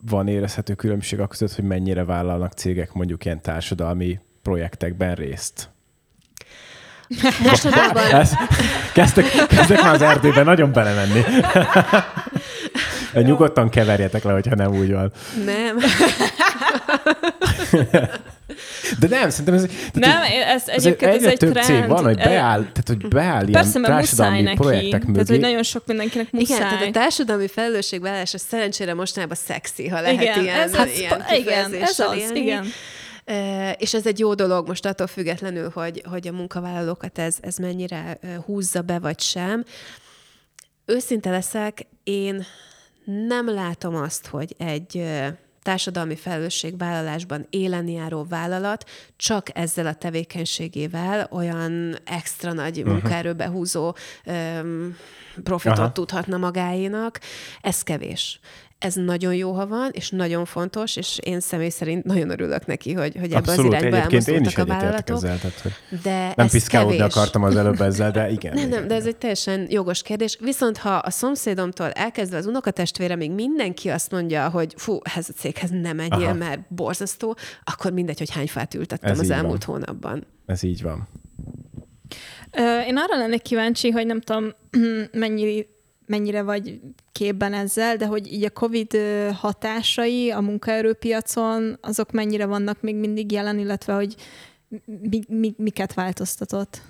van érezhető különbség a között, hogy mennyire vállalnak cégek mondjuk ilyen társadalmi projektekben részt? Mostanában... kezdtek, kezdtek már az erdőben nagyon belemenni. Nyugodtan keverjetek le, hogyha nem úgy van. Nem. De nem, szerintem ez... Nem, ez egyébként ez egy több trend. cég van, hogy beáll, tehát hogy beáll Persze, ilyen társadalmi neki. projektek mögé. Tehát, hogy nagyon sok mindenkinek muszáj. Igen, tehát a társadalmi felelősségvállalás a szerencsére mostanában szexi, ha lehet igen, ilyen, ez, hát, ilyen igen, ez az, élni. igen. És ez egy jó dolog most attól függetlenül, hogy, hogy a munkavállalókat ez, ez mennyire húzza be, vagy sem. Őszinte leszek, én nem látom azt, hogy egy társadalmi felelősségvállalásban élen járó vállalat csak ezzel a tevékenységével olyan extra nagy uh-huh. munkaerőbe húzó um, profitot Aha. tudhatna magáénak. Ez kevés ez nagyon jó, ha van, és nagyon fontos, és én személy szerint nagyon örülök neki, hogy, hogy ebbe az irányba elmozdultak a vállalatok. Ezzel, tehát, hogy de nem piszkálódni akartam az előbb ezzel, de igen. nem, nem, de ez egy teljesen jogos kérdés. Viszont ha a szomszédomtól elkezdve az unokatestvére még mindenki azt mondja, hogy fú, ez a céghez nem menjél, Aha. mert borzasztó, akkor mindegy, hogy hány fát ültettem ez az elmúlt van. hónapban. Ez így van. Én arra lennék kíváncsi, hogy nem tudom, mennyi mennyire vagy képben ezzel, de hogy így a COVID hatásai a munkaerőpiacon, azok mennyire vannak még mindig jelen, illetve hogy mi, mi, miket változtatott?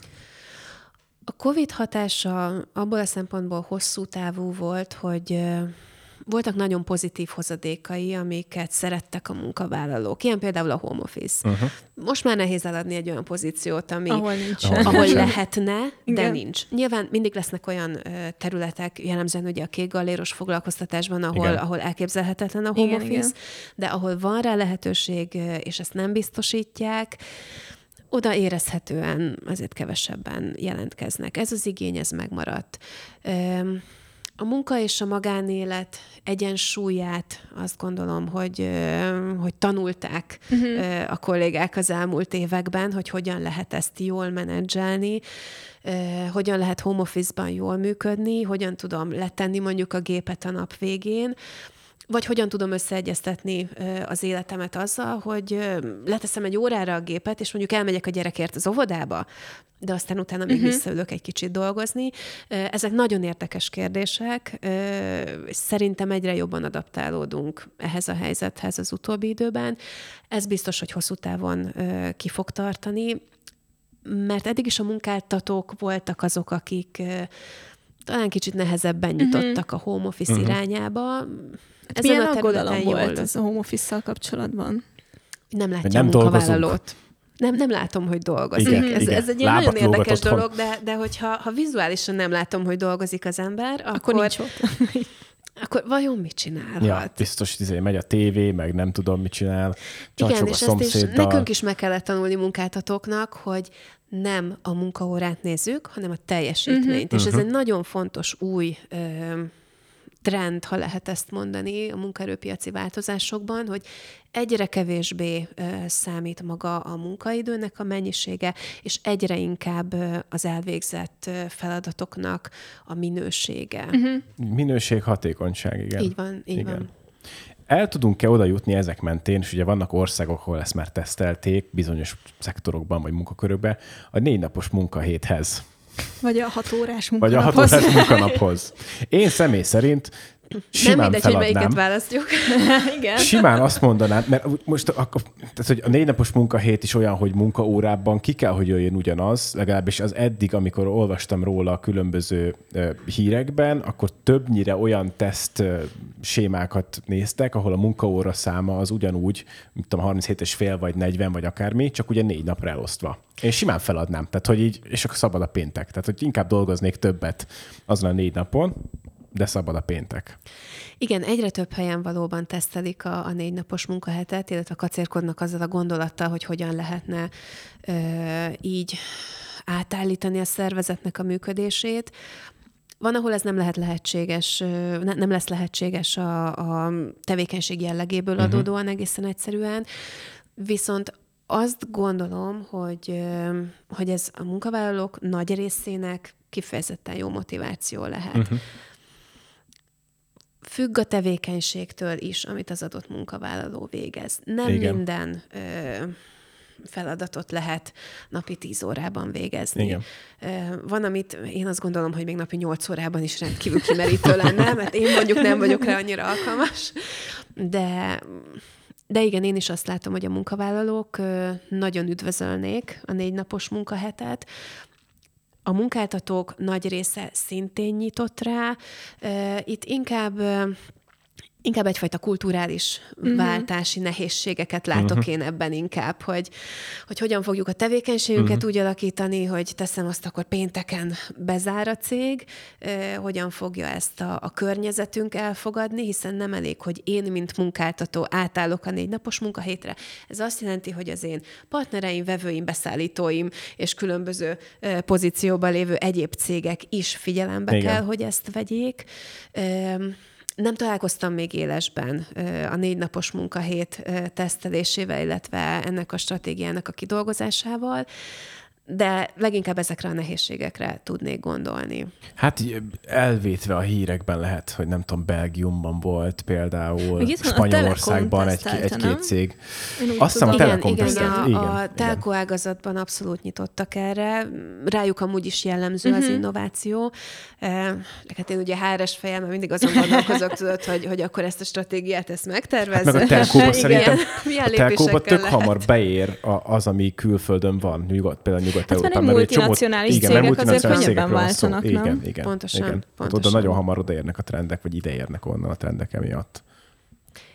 A COVID hatása abból a szempontból hosszú távú volt, hogy voltak nagyon pozitív hozadékai, amiket szerettek a munkavállalók. Ilyen például a home office. Uh-huh. Most már nehéz eladni egy olyan pozíciót, ami, ahol, nincs. ahol, ahol lehetne, de Igen. nincs. Nyilván mindig lesznek olyan területek, jellemzően ugye a kék galéros foglalkoztatásban, ahol, Igen. ahol elképzelhetetlen a home Igen, office, Igen. de ahol van rá lehetőség, és ezt nem biztosítják, oda érezhetően azért kevesebben jelentkeznek. Ez az igény, ez megmaradt a munka és a magánélet egyensúlyát azt gondolom, hogy, hogy tanulták uh-huh. a kollégák az elmúlt években, hogy hogyan lehet ezt jól menedzselni, hogyan lehet home office-ban jól működni, hogyan tudom letenni mondjuk a gépet a nap végén, vagy hogyan tudom összeegyeztetni az életemet azzal, hogy leteszem egy órára a gépet, és mondjuk elmegyek a gyerekért az óvodába, de aztán utána még uh-huh. visszaülök egy kicsit dolgozni. Ezek nagyon érdekes kérdések, és szerintem egyre jobban adaptálódunk ehhez a helyzethez az utóbbi időben. Ez biztos, hogy hosszú távon ki fog tartani, mert eddig is a munkáltatók voltak azok, akik talán kicsit nehezebben mhm. nyitottak uh-huh. a home office uh-huh. irányába. Ez Milyen a aggodalom volt ez a home office kapcsolatban? Nem látja nem a munkavállalót. Nem, nem látom, hogy dolgozik. Igen, ez, igen. ez egy nagyon érdekes dolog, de, de hogyha ha vizuálisan nem látom, hogy dolgozik az ember, akkor, akkor nincs ott. akkor vajon mit csinálhat? Ja, biztos izé, megy a tévé, meg nem tudom, mit csinál. Igen, csacsog a és ezt is nekünk is meg kellett tanulni munkáltatóknak, hogy nem a munkaórát nézzük, hanem a teljesítményt. Uh-huh. És ez egy nagyon fontos új ö, trend, ha lehet ezt mondani, a munkaerőpiaci változásokban, hogy egyre kevésbé számít maga a munkaidőnek a mennyisége, és egyre inkább az elvégzett feladatoknak a minősége. Uh-huh. Minőség, hatékonyság, igen. Így van, így Igen. van. El tudunk-e oda jutni ezek mentén, és ugye vannak országok, ahol ezt már tesztelték, bizonyos szektorokban vagy munkakörökben, a négy napos munkahéthez, Vagy a hat órás vagy a hat munkanaphoz. órás munkanaphoz. Én személy szerint Nem simán mindegy, hogy feladnám. melyiket választjuk. Igen. Simán azt mondanám, mert most akkor, tehát, hogy a négy napos munkahét is olyan, hogy munkaórában ki kell, hogy jöjjön ugyanaz, legalábbis az eddig, amikor olvastam róla a különböző ö, hírekben, akkor többnyire olyan teszt ö, sémákat néztek, ahol a munkaóra száma az ugyanúgy, mint tudom, 37 és fél, vagy 40, vagy akármi, csak ugye négy napra elosztva. Én simán feladnám, tehát hogy így, és akkor szabad a péntek. Tehát, hogy inkább dolgoznék többet azon a négy napon, de szabad a péntek. Igen, egyre több helyen valóban tesztelik a, a négy napos munkahetet, illetve kacérkodnak azzal a gondolattal, hogy hogyan lehetne ö, így átállítani a szervezetnek a működését. Van, ahol ez nem lehet lehetséges, nem lesz lehetséges a, a tevékenység jellegéből adódóan egészen egyszerűen, viszont azt gondolom, hogy, hogy ez a munkavállalók nagy részének kifejezetten jó motiváció lehet. Uh-huh függ a tevékenységtől is, amit az adott munkavállaló végez. Nem Igen. minden ö, feladatot lehet napi 10 órában végezni. Igen. Van, amit én azt gondolom, hogy még napi 8 órában is rendkívül kimerítő lenne, mert én mondjuk nem vagyok rá annyira alkalmas. De de igen, én is azt látom, hogy a munkavállalók nagyon üdvözölnék a négy napos munkahetet. A munkáltatók nagy része szintén nyitott rá. Itt inkább inkább egyfajta kulturális uh-huh. váltási nehézségeket látok uh-huh. én ebben inkább, hogy, hogy hogyan fogjuk a tevékenységünket uh-huh. úgy alakítani, hogy teszem azt, akkor pénteken bezár a cég, eh, hogyan fogja ezt a, a környezetünk elfogadni, hiszen nem elég, hogy én, mint munkáltató átállok a négy napos munkahétre. Ez azt jelenti, hogy az én partnereim, vevőim, beszállítóim és különböző eh, pozícióban lévő egyéb cégek is figyelembe Igen. kell, hogy ezt vegyék. Öm, nem találkoztam még élesben a négy napos munkahét tesztelésével, illetve ennek a stratégiának a kidolgozásával, de leginkább ezekre a nehézségekre tudnék gondolni. Hát elvétve a hírekben lehet, hogy nem tudom, Belgiumban volt például, Spanyolországban egy, egy-két cég. Azt hiszem a. Telekom igen, tesztelt. a, Igen, a igen. telko ágazatban abszolút nyitottak erre. Rájuk amúgy is jellemző Mhm. uh-huh. az innováció. Eh, Hát én ugye HRS fejem, mindig azon gondolkozok, tudod, hogy, hogy akkor ezt a stratégiát, ezt megtervezze. Hát meg a telkóba Igen. szerintem a telkóba tök lehet? hamar beér a, az, ami külföldön van, nyugat, például Nyugat-Európában. egy mert egy csomó- multinacionális igen, mert cégek azért multinacionális könnyebben váltanak, nem? Igen, igen. Pontosan, igen. Hát pontosan. Oda nagyon hamar odaérnek a trendek, vagy ideérnek onnan a trendek emiatt.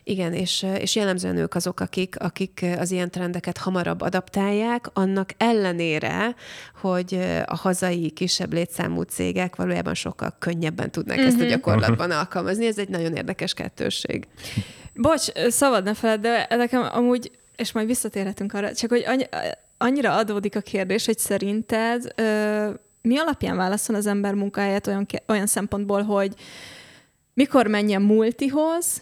Igen, és, és jellemzően ők azok, akik, akik az ilyen trendeket hamarabb adaptálják, annak ellenére, hogy a hazai kisebb létszámú cégek valójában sokkal könnyebben tudnak uh-huh. ezt a gyakorlatban alkalmazni. Ez egy nagyon érdekes kettősség. Bocs, szabad ne feled, de nekem amúgy, és majd visszatérhetünk arra, csak hogy annyi, annyira adódik a kérdés, hogy szerinted ö, mi alapján válaszol az ember munkáját olyan, olyan szempontból, hogy mikor menjen multihoz,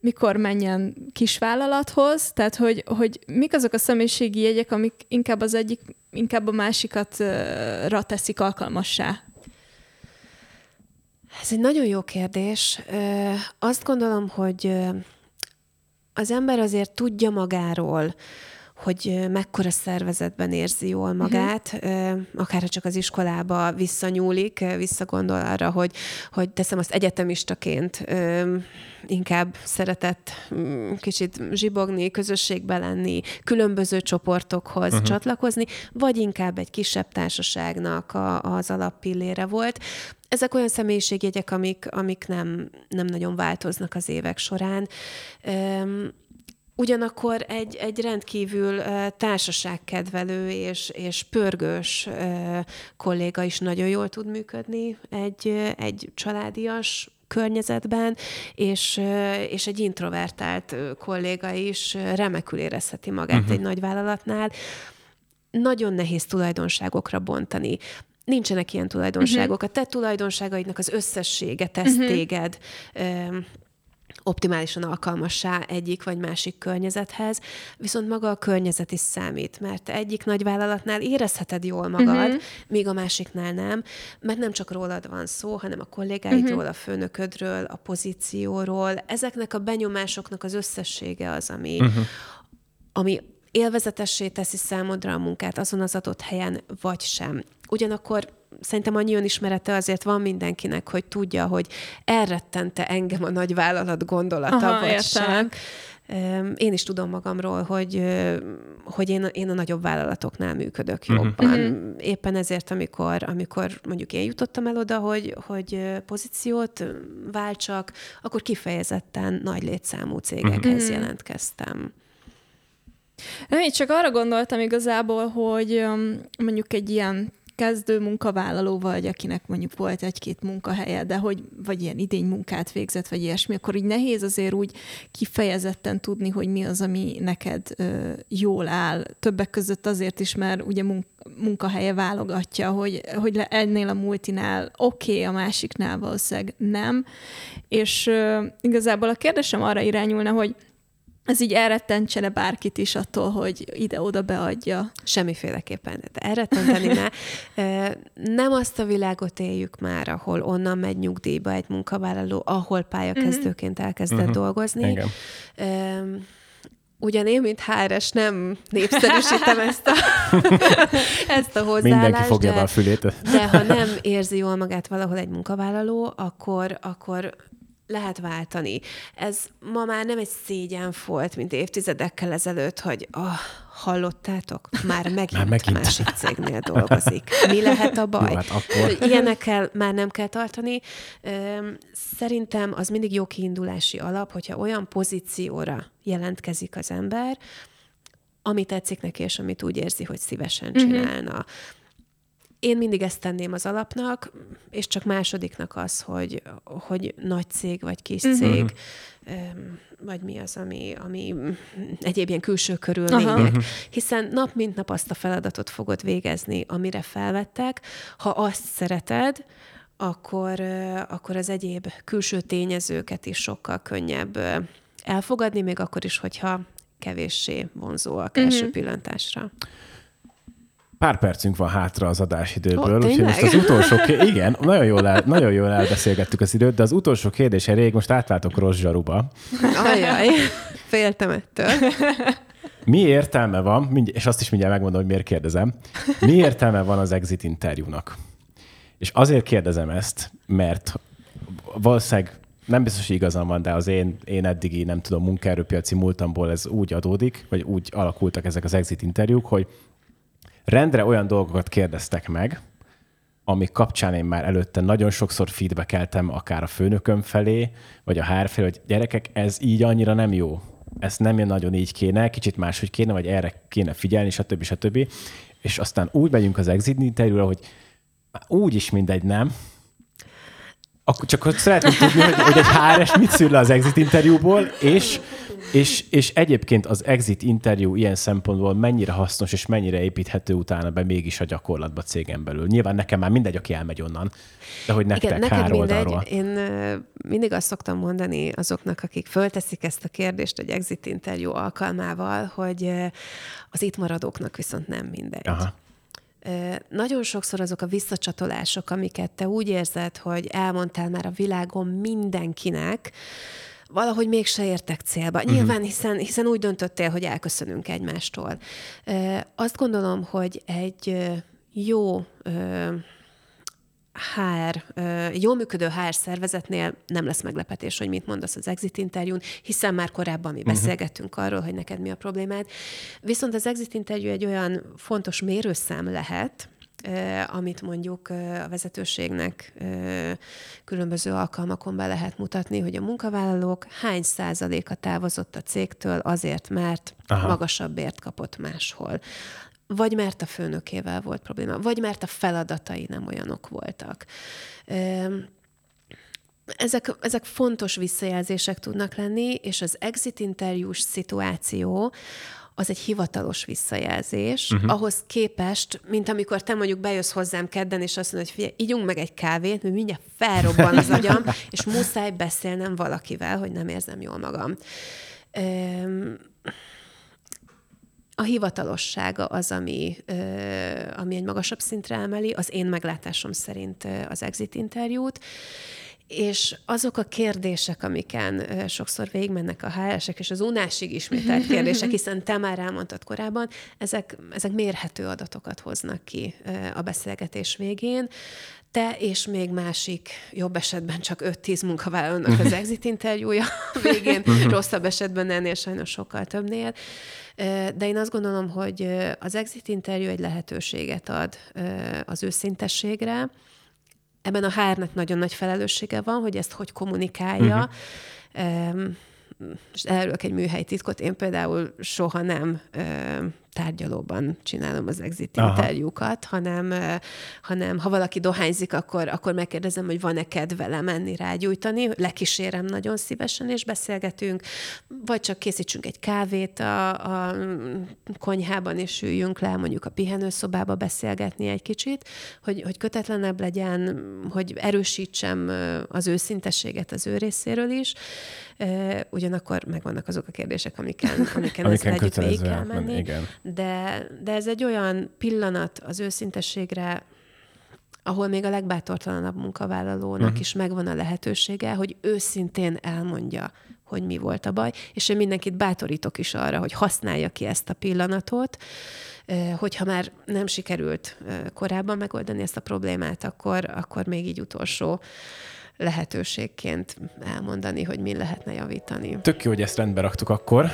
mikor menjen kisvállalathoz, tehát hogy, hogy mik azok a személyiségi jegyek, amik inkább az egyik, inkább a másikat ö, ra teszik alkalmassá. Ez egy nagyon jó kérdés. Azt gondolom, hogy az ember azért tudja magáról, hogy mekkora szervezetben érzi jól magát, uh-huh. akár ha csak az iskolába visszanyúlik, visszagondol arra, hogy, hogy teszem azt egyetemistaként, inkább szeretett kicsit zsibogni, közösségbe lenni, különböző csoportokhoz uh-huh. csatlakozni, vagy inkább egy kisebb társaságnak a, az alappillére volt. Ezek olyan személyiségjegyek, amik, amik nem, nem nagyon változnak az évek során. Üm, Ugyanakkor egy, egy rendkívül társaságkedvelő és, és pörgős kolléga is nagyon jól tud működni egy, egy családias környezetben, és, és egy introvertált kolléga is remekül érezheti magát uh-huh. egy nagy vállalatnál. Nagyon nehéz tulajdonságokra bontani nincsenek ilyen tulajdonságok. Uh-huh. A te tulajdonságaidnak az összessége tesz uh-huh. téged optimálisan alkalmassá egyik vagy másik környezethez, viszont maga a környezet is számít, mert egyik nagy vállalatnál érezheted jól magad, uh-huh. míg a másiknál nem, mert nem csak rólad van szó, hanem a kollégáidról, uh-huh. a főnöködről, a pozícióról. Ezeknek a benyomásoknak az összessége az, ami, uh-huh. ami élvezetessé teszi számodra a munkát azon az adott helyen, vagy sem. Ugyanakkor szerintem annyi önismerete azért van mindenkinek, hogy tudja, hogy elrettente engem a nagy vállalat gondolata, Aha, vagy értem. sem. Én is tudom magamról, hogy, hogy én, én a nagyobb vállalatoknál működök mhm. jobban. Uh-huh. Éppen ezért, amikor, amikor mondjuk én jutottam el oda, hogy, hogy pozíciót váltsak, akkor kifejezetten nagy létszámú cégekhez uh-huh. jelentkeztem. Én csak arra gondoltam igazából, hogy mondjuk egy ilyen kezdő munkavállaló vagy, akinek mondjuk volt egy-két munkahelye, de hogy vagy ilyen idény munkát végzett, vagy ilyesmi, akkor így nehéz azért úgy kifejezetten tudni, hogy mi az, ami neked ö, jól áll. Többek között azért is, mert ugye munk- munkahelye válogatja, hogy, hogy ennél a multinál oké, okay, a másiknál valószínűleg nem. És ö, igazából a kérdésem arra irányulna, hogy ez így elrettentsene bárkit is attól, hogy ide-oda beadja. Semmiféleképpen. Elrettenteni ne. Nem azt a világot éljük már, ahol onnan megy nyugdíjba egy munkavállaló, ahol pályakezdőként mhm. elkezdett uh-huh. dolgozni. Igen. Ugyan én, mint HRS nem népszerűsítem ezt a, ezt a hozzáállást. Mindenki fogja de, a fülét. De ha nem érzi jól magát valahol egy munkavállaló, akkor, akkor lehet váltani. Ez ma már nem egy szégyen volt, mint évtizedekkel ezelőtt, hogy oh, hallottátok? Már megint, már megint. másik cégnél dolgozik. Mi lehet a baj? Jó, hát akkor... Ilyenekkel már nem kell tartani. Szerintem az mindig jó kiindulási alap, hogyha olyan pozícióra jelentkezik az ember, ami tetszik neki, és amit úgy érzi, hogy szívesen mhm. csinálna. Uh-huh. Én mindig ezt tenném az alapnak, és csak másodiknak az, hogy, hogy nagy cég vagy kis uh-huh. cég, vagy mi az, ami, ami egyéb ilyen külső körülmények. Uh-huh. Hiszen nap mint nap azt a feladatot fogod végezni, amire felvettek. Ha azt szereted, akkor, akkor az egyéb külső tényezőket is sokkal könnyebb elfogadni, még akkor is, hogyha kevéssé vonzóak uh-huh. első pillantásra. Pár percünk van hátra az adásidőből, oh, úgyhogy most az utolsó kérdés, igen, nagyon jól, el, nagyon jól elbeszélgettük az időt, de az utolsó kérdése rég, most átváltok rossz zsaruba. Ajaj, féltem ettől. Mi értelme van, és azt is mindjárt megmondom, hogy miért kérdezem, mi értelme van az exit interjúnak? És azért kérdezem ezt, mert valószínűleg nem biztos, hogy igazam van, de az én, én eddigi, nem tudom, munkaerőpiaci múltamból ez úgy adódik, vagy úgy alakultak ezek az exit interjúk, hogy rendre olyan dolgokat kérdeztek meg, amik kapcsán én már előtte nagyon sokszor feedbackeltem, akár a főnököm felé, vagy a HR felé, hogy gyerekek, ez így annyira nem jó. Ez nem nagyon így kéne, kicsit máshogy kéne, vagy erre kéne figyelni, stb. stb. És aztán úgy megyünk az exit interjúra, hogy úgy is mindegy, nem? Akkor csak hogy szeretném tudni, hogy, hogy egy HRS mit szűr le az exit interjúból, és és, és egyébként az exit interjú ilyen szempontból mennyire hasznos és mennyire építhető utána be mégis a gyakorlatba cégen belül. Nyilván nekem már mindegy, aki elmegy onnan, de hogy nektek Igen, neked mindegy. oldalról. Én mindig azt szoktam mondani azoknak, akik fölteszik ezt a kérdést egy exit interjú alkalmával, hogy az itt maradóknak viszont nem mindegy. Aha. Nagyon sokszor azok a visszacsatolások, amiket te úgy érzed, hogy elmondtál már a világon mindenkinek, valahogy mégse értek célba. Uh-huh. Nyilván, hiszen, hiszen úgy döntöttél, hogy elköszönünk egymástól. Azt gondolom, hogy egy jó HR, jól működő HR szervezetnél nem lesz meglepetés, hogy mit mondasz az exit interjún, hiszen már korábban mi uh-huh. beszélgettünk arról, hogy neked mi a problémád. Viszont az exit interjú egy olyan fontos mérőszám lehet, amit mondjuk a vezetőségnek különböző alkalmakon be lehet mutatni, hogy a munkavállalók hány százaléka távozott a cégtől azért, mert Aha. magasabb bért kapott máshol. Vagy mert a főnökével volt probléma, vagy mert a feladatai nem olyanok voltak. ezek, ezek fontos visszajelzések tudnak lenni, és az exit interjús szituáció az egy hivatalos visszajelzés, uh-huh. ahhoz képest, mint amikor te mondjuk bejössz hozzám kedden, és azt mondod, hogy figyelj, ígyunk meg egy kávét, mert mindjárt felrobban az agyam, és muszáj beszélnem valakivel, hogy nem érzem jól magam. A hivatalossága az, ami, ami egy magasabb szintre emeli, az én meglátásom szerint az exit interjút, és azok a kérdések, amiken sokszor végigmennek a HS-ek, és az unásig ismételt kérdések, hiszen te már elmondtad korábban, ezek, ezek mérhető adatokat hoznak ki a beszélgetés végén. Te és még másik, jobb esetben csak 5-10 munkavállalónak az exit interjúja végén, rosszabb esetben ennél sajnos sokkal többnél. De én azt gondolom, hogy az exit interjú egy lehetőséget ad az őszintességre, ebben a hárnak nagyon nagy felelőssége van, hogy ezt hogy kommunikálja. Uh-huh. Um, és elárulok egy műhely titkot, én például soha nem tárgyalóban csinálom az exit Aha. interjúkat, hanem, hanem ha valaki dohányzik, akkor, akkor megkérdezem, hogy van-e kedve lemenni, rágyújtani, lekísérem nagyon szívesen, és beszélgetünk, vagy csak készítsünk egy kávét a, a konyhában, és üljünk le mondjuk a pihenőszobába beszélgetni egy kicsit, hogy, hogy kötetlenebb legyen, hogy erősítsem az őszintességet az ő részéről is, ugyanakkor megvannak azok a kérdések, amiken, amiken, amiken együtt végig kell menni. Igen. De, de ez egy olyan pillanat az őszintességre, ahol még a legbátortalanabb munkavállalónak uh-huh. is megvan a lehetősége, hogy őszintén elmondja, hogy mi volt a baj, és én mindenkit bátorítok is arra, hogy használja ki ezt a pillanatot, hogyha már nem sikerült korábban megoldani ezt a problémát, akkor, akkor még így utolsó lehetőségként elmondani, hogy mi lehetne javítani. Tök jó, hogy ezt rendbe raktuk akkor.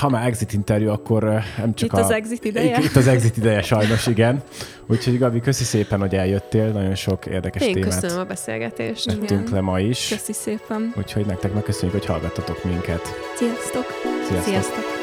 Ha már exit interjú, akkor nem csak itt a... az exit ideje. Itt az exit ideje sajnos, igen. Úgyhogy Gabi, köszi szépen, hogy eljöttél. Nagyon sok érdekes Én témát. köszönöm a beszélgetést. Tettünk le ma is. Köszi szépen. Úgyhogy nektek megköszönjük, hogy hallgattatok minket. Sziasztok. Sziasztok. Sziasztok.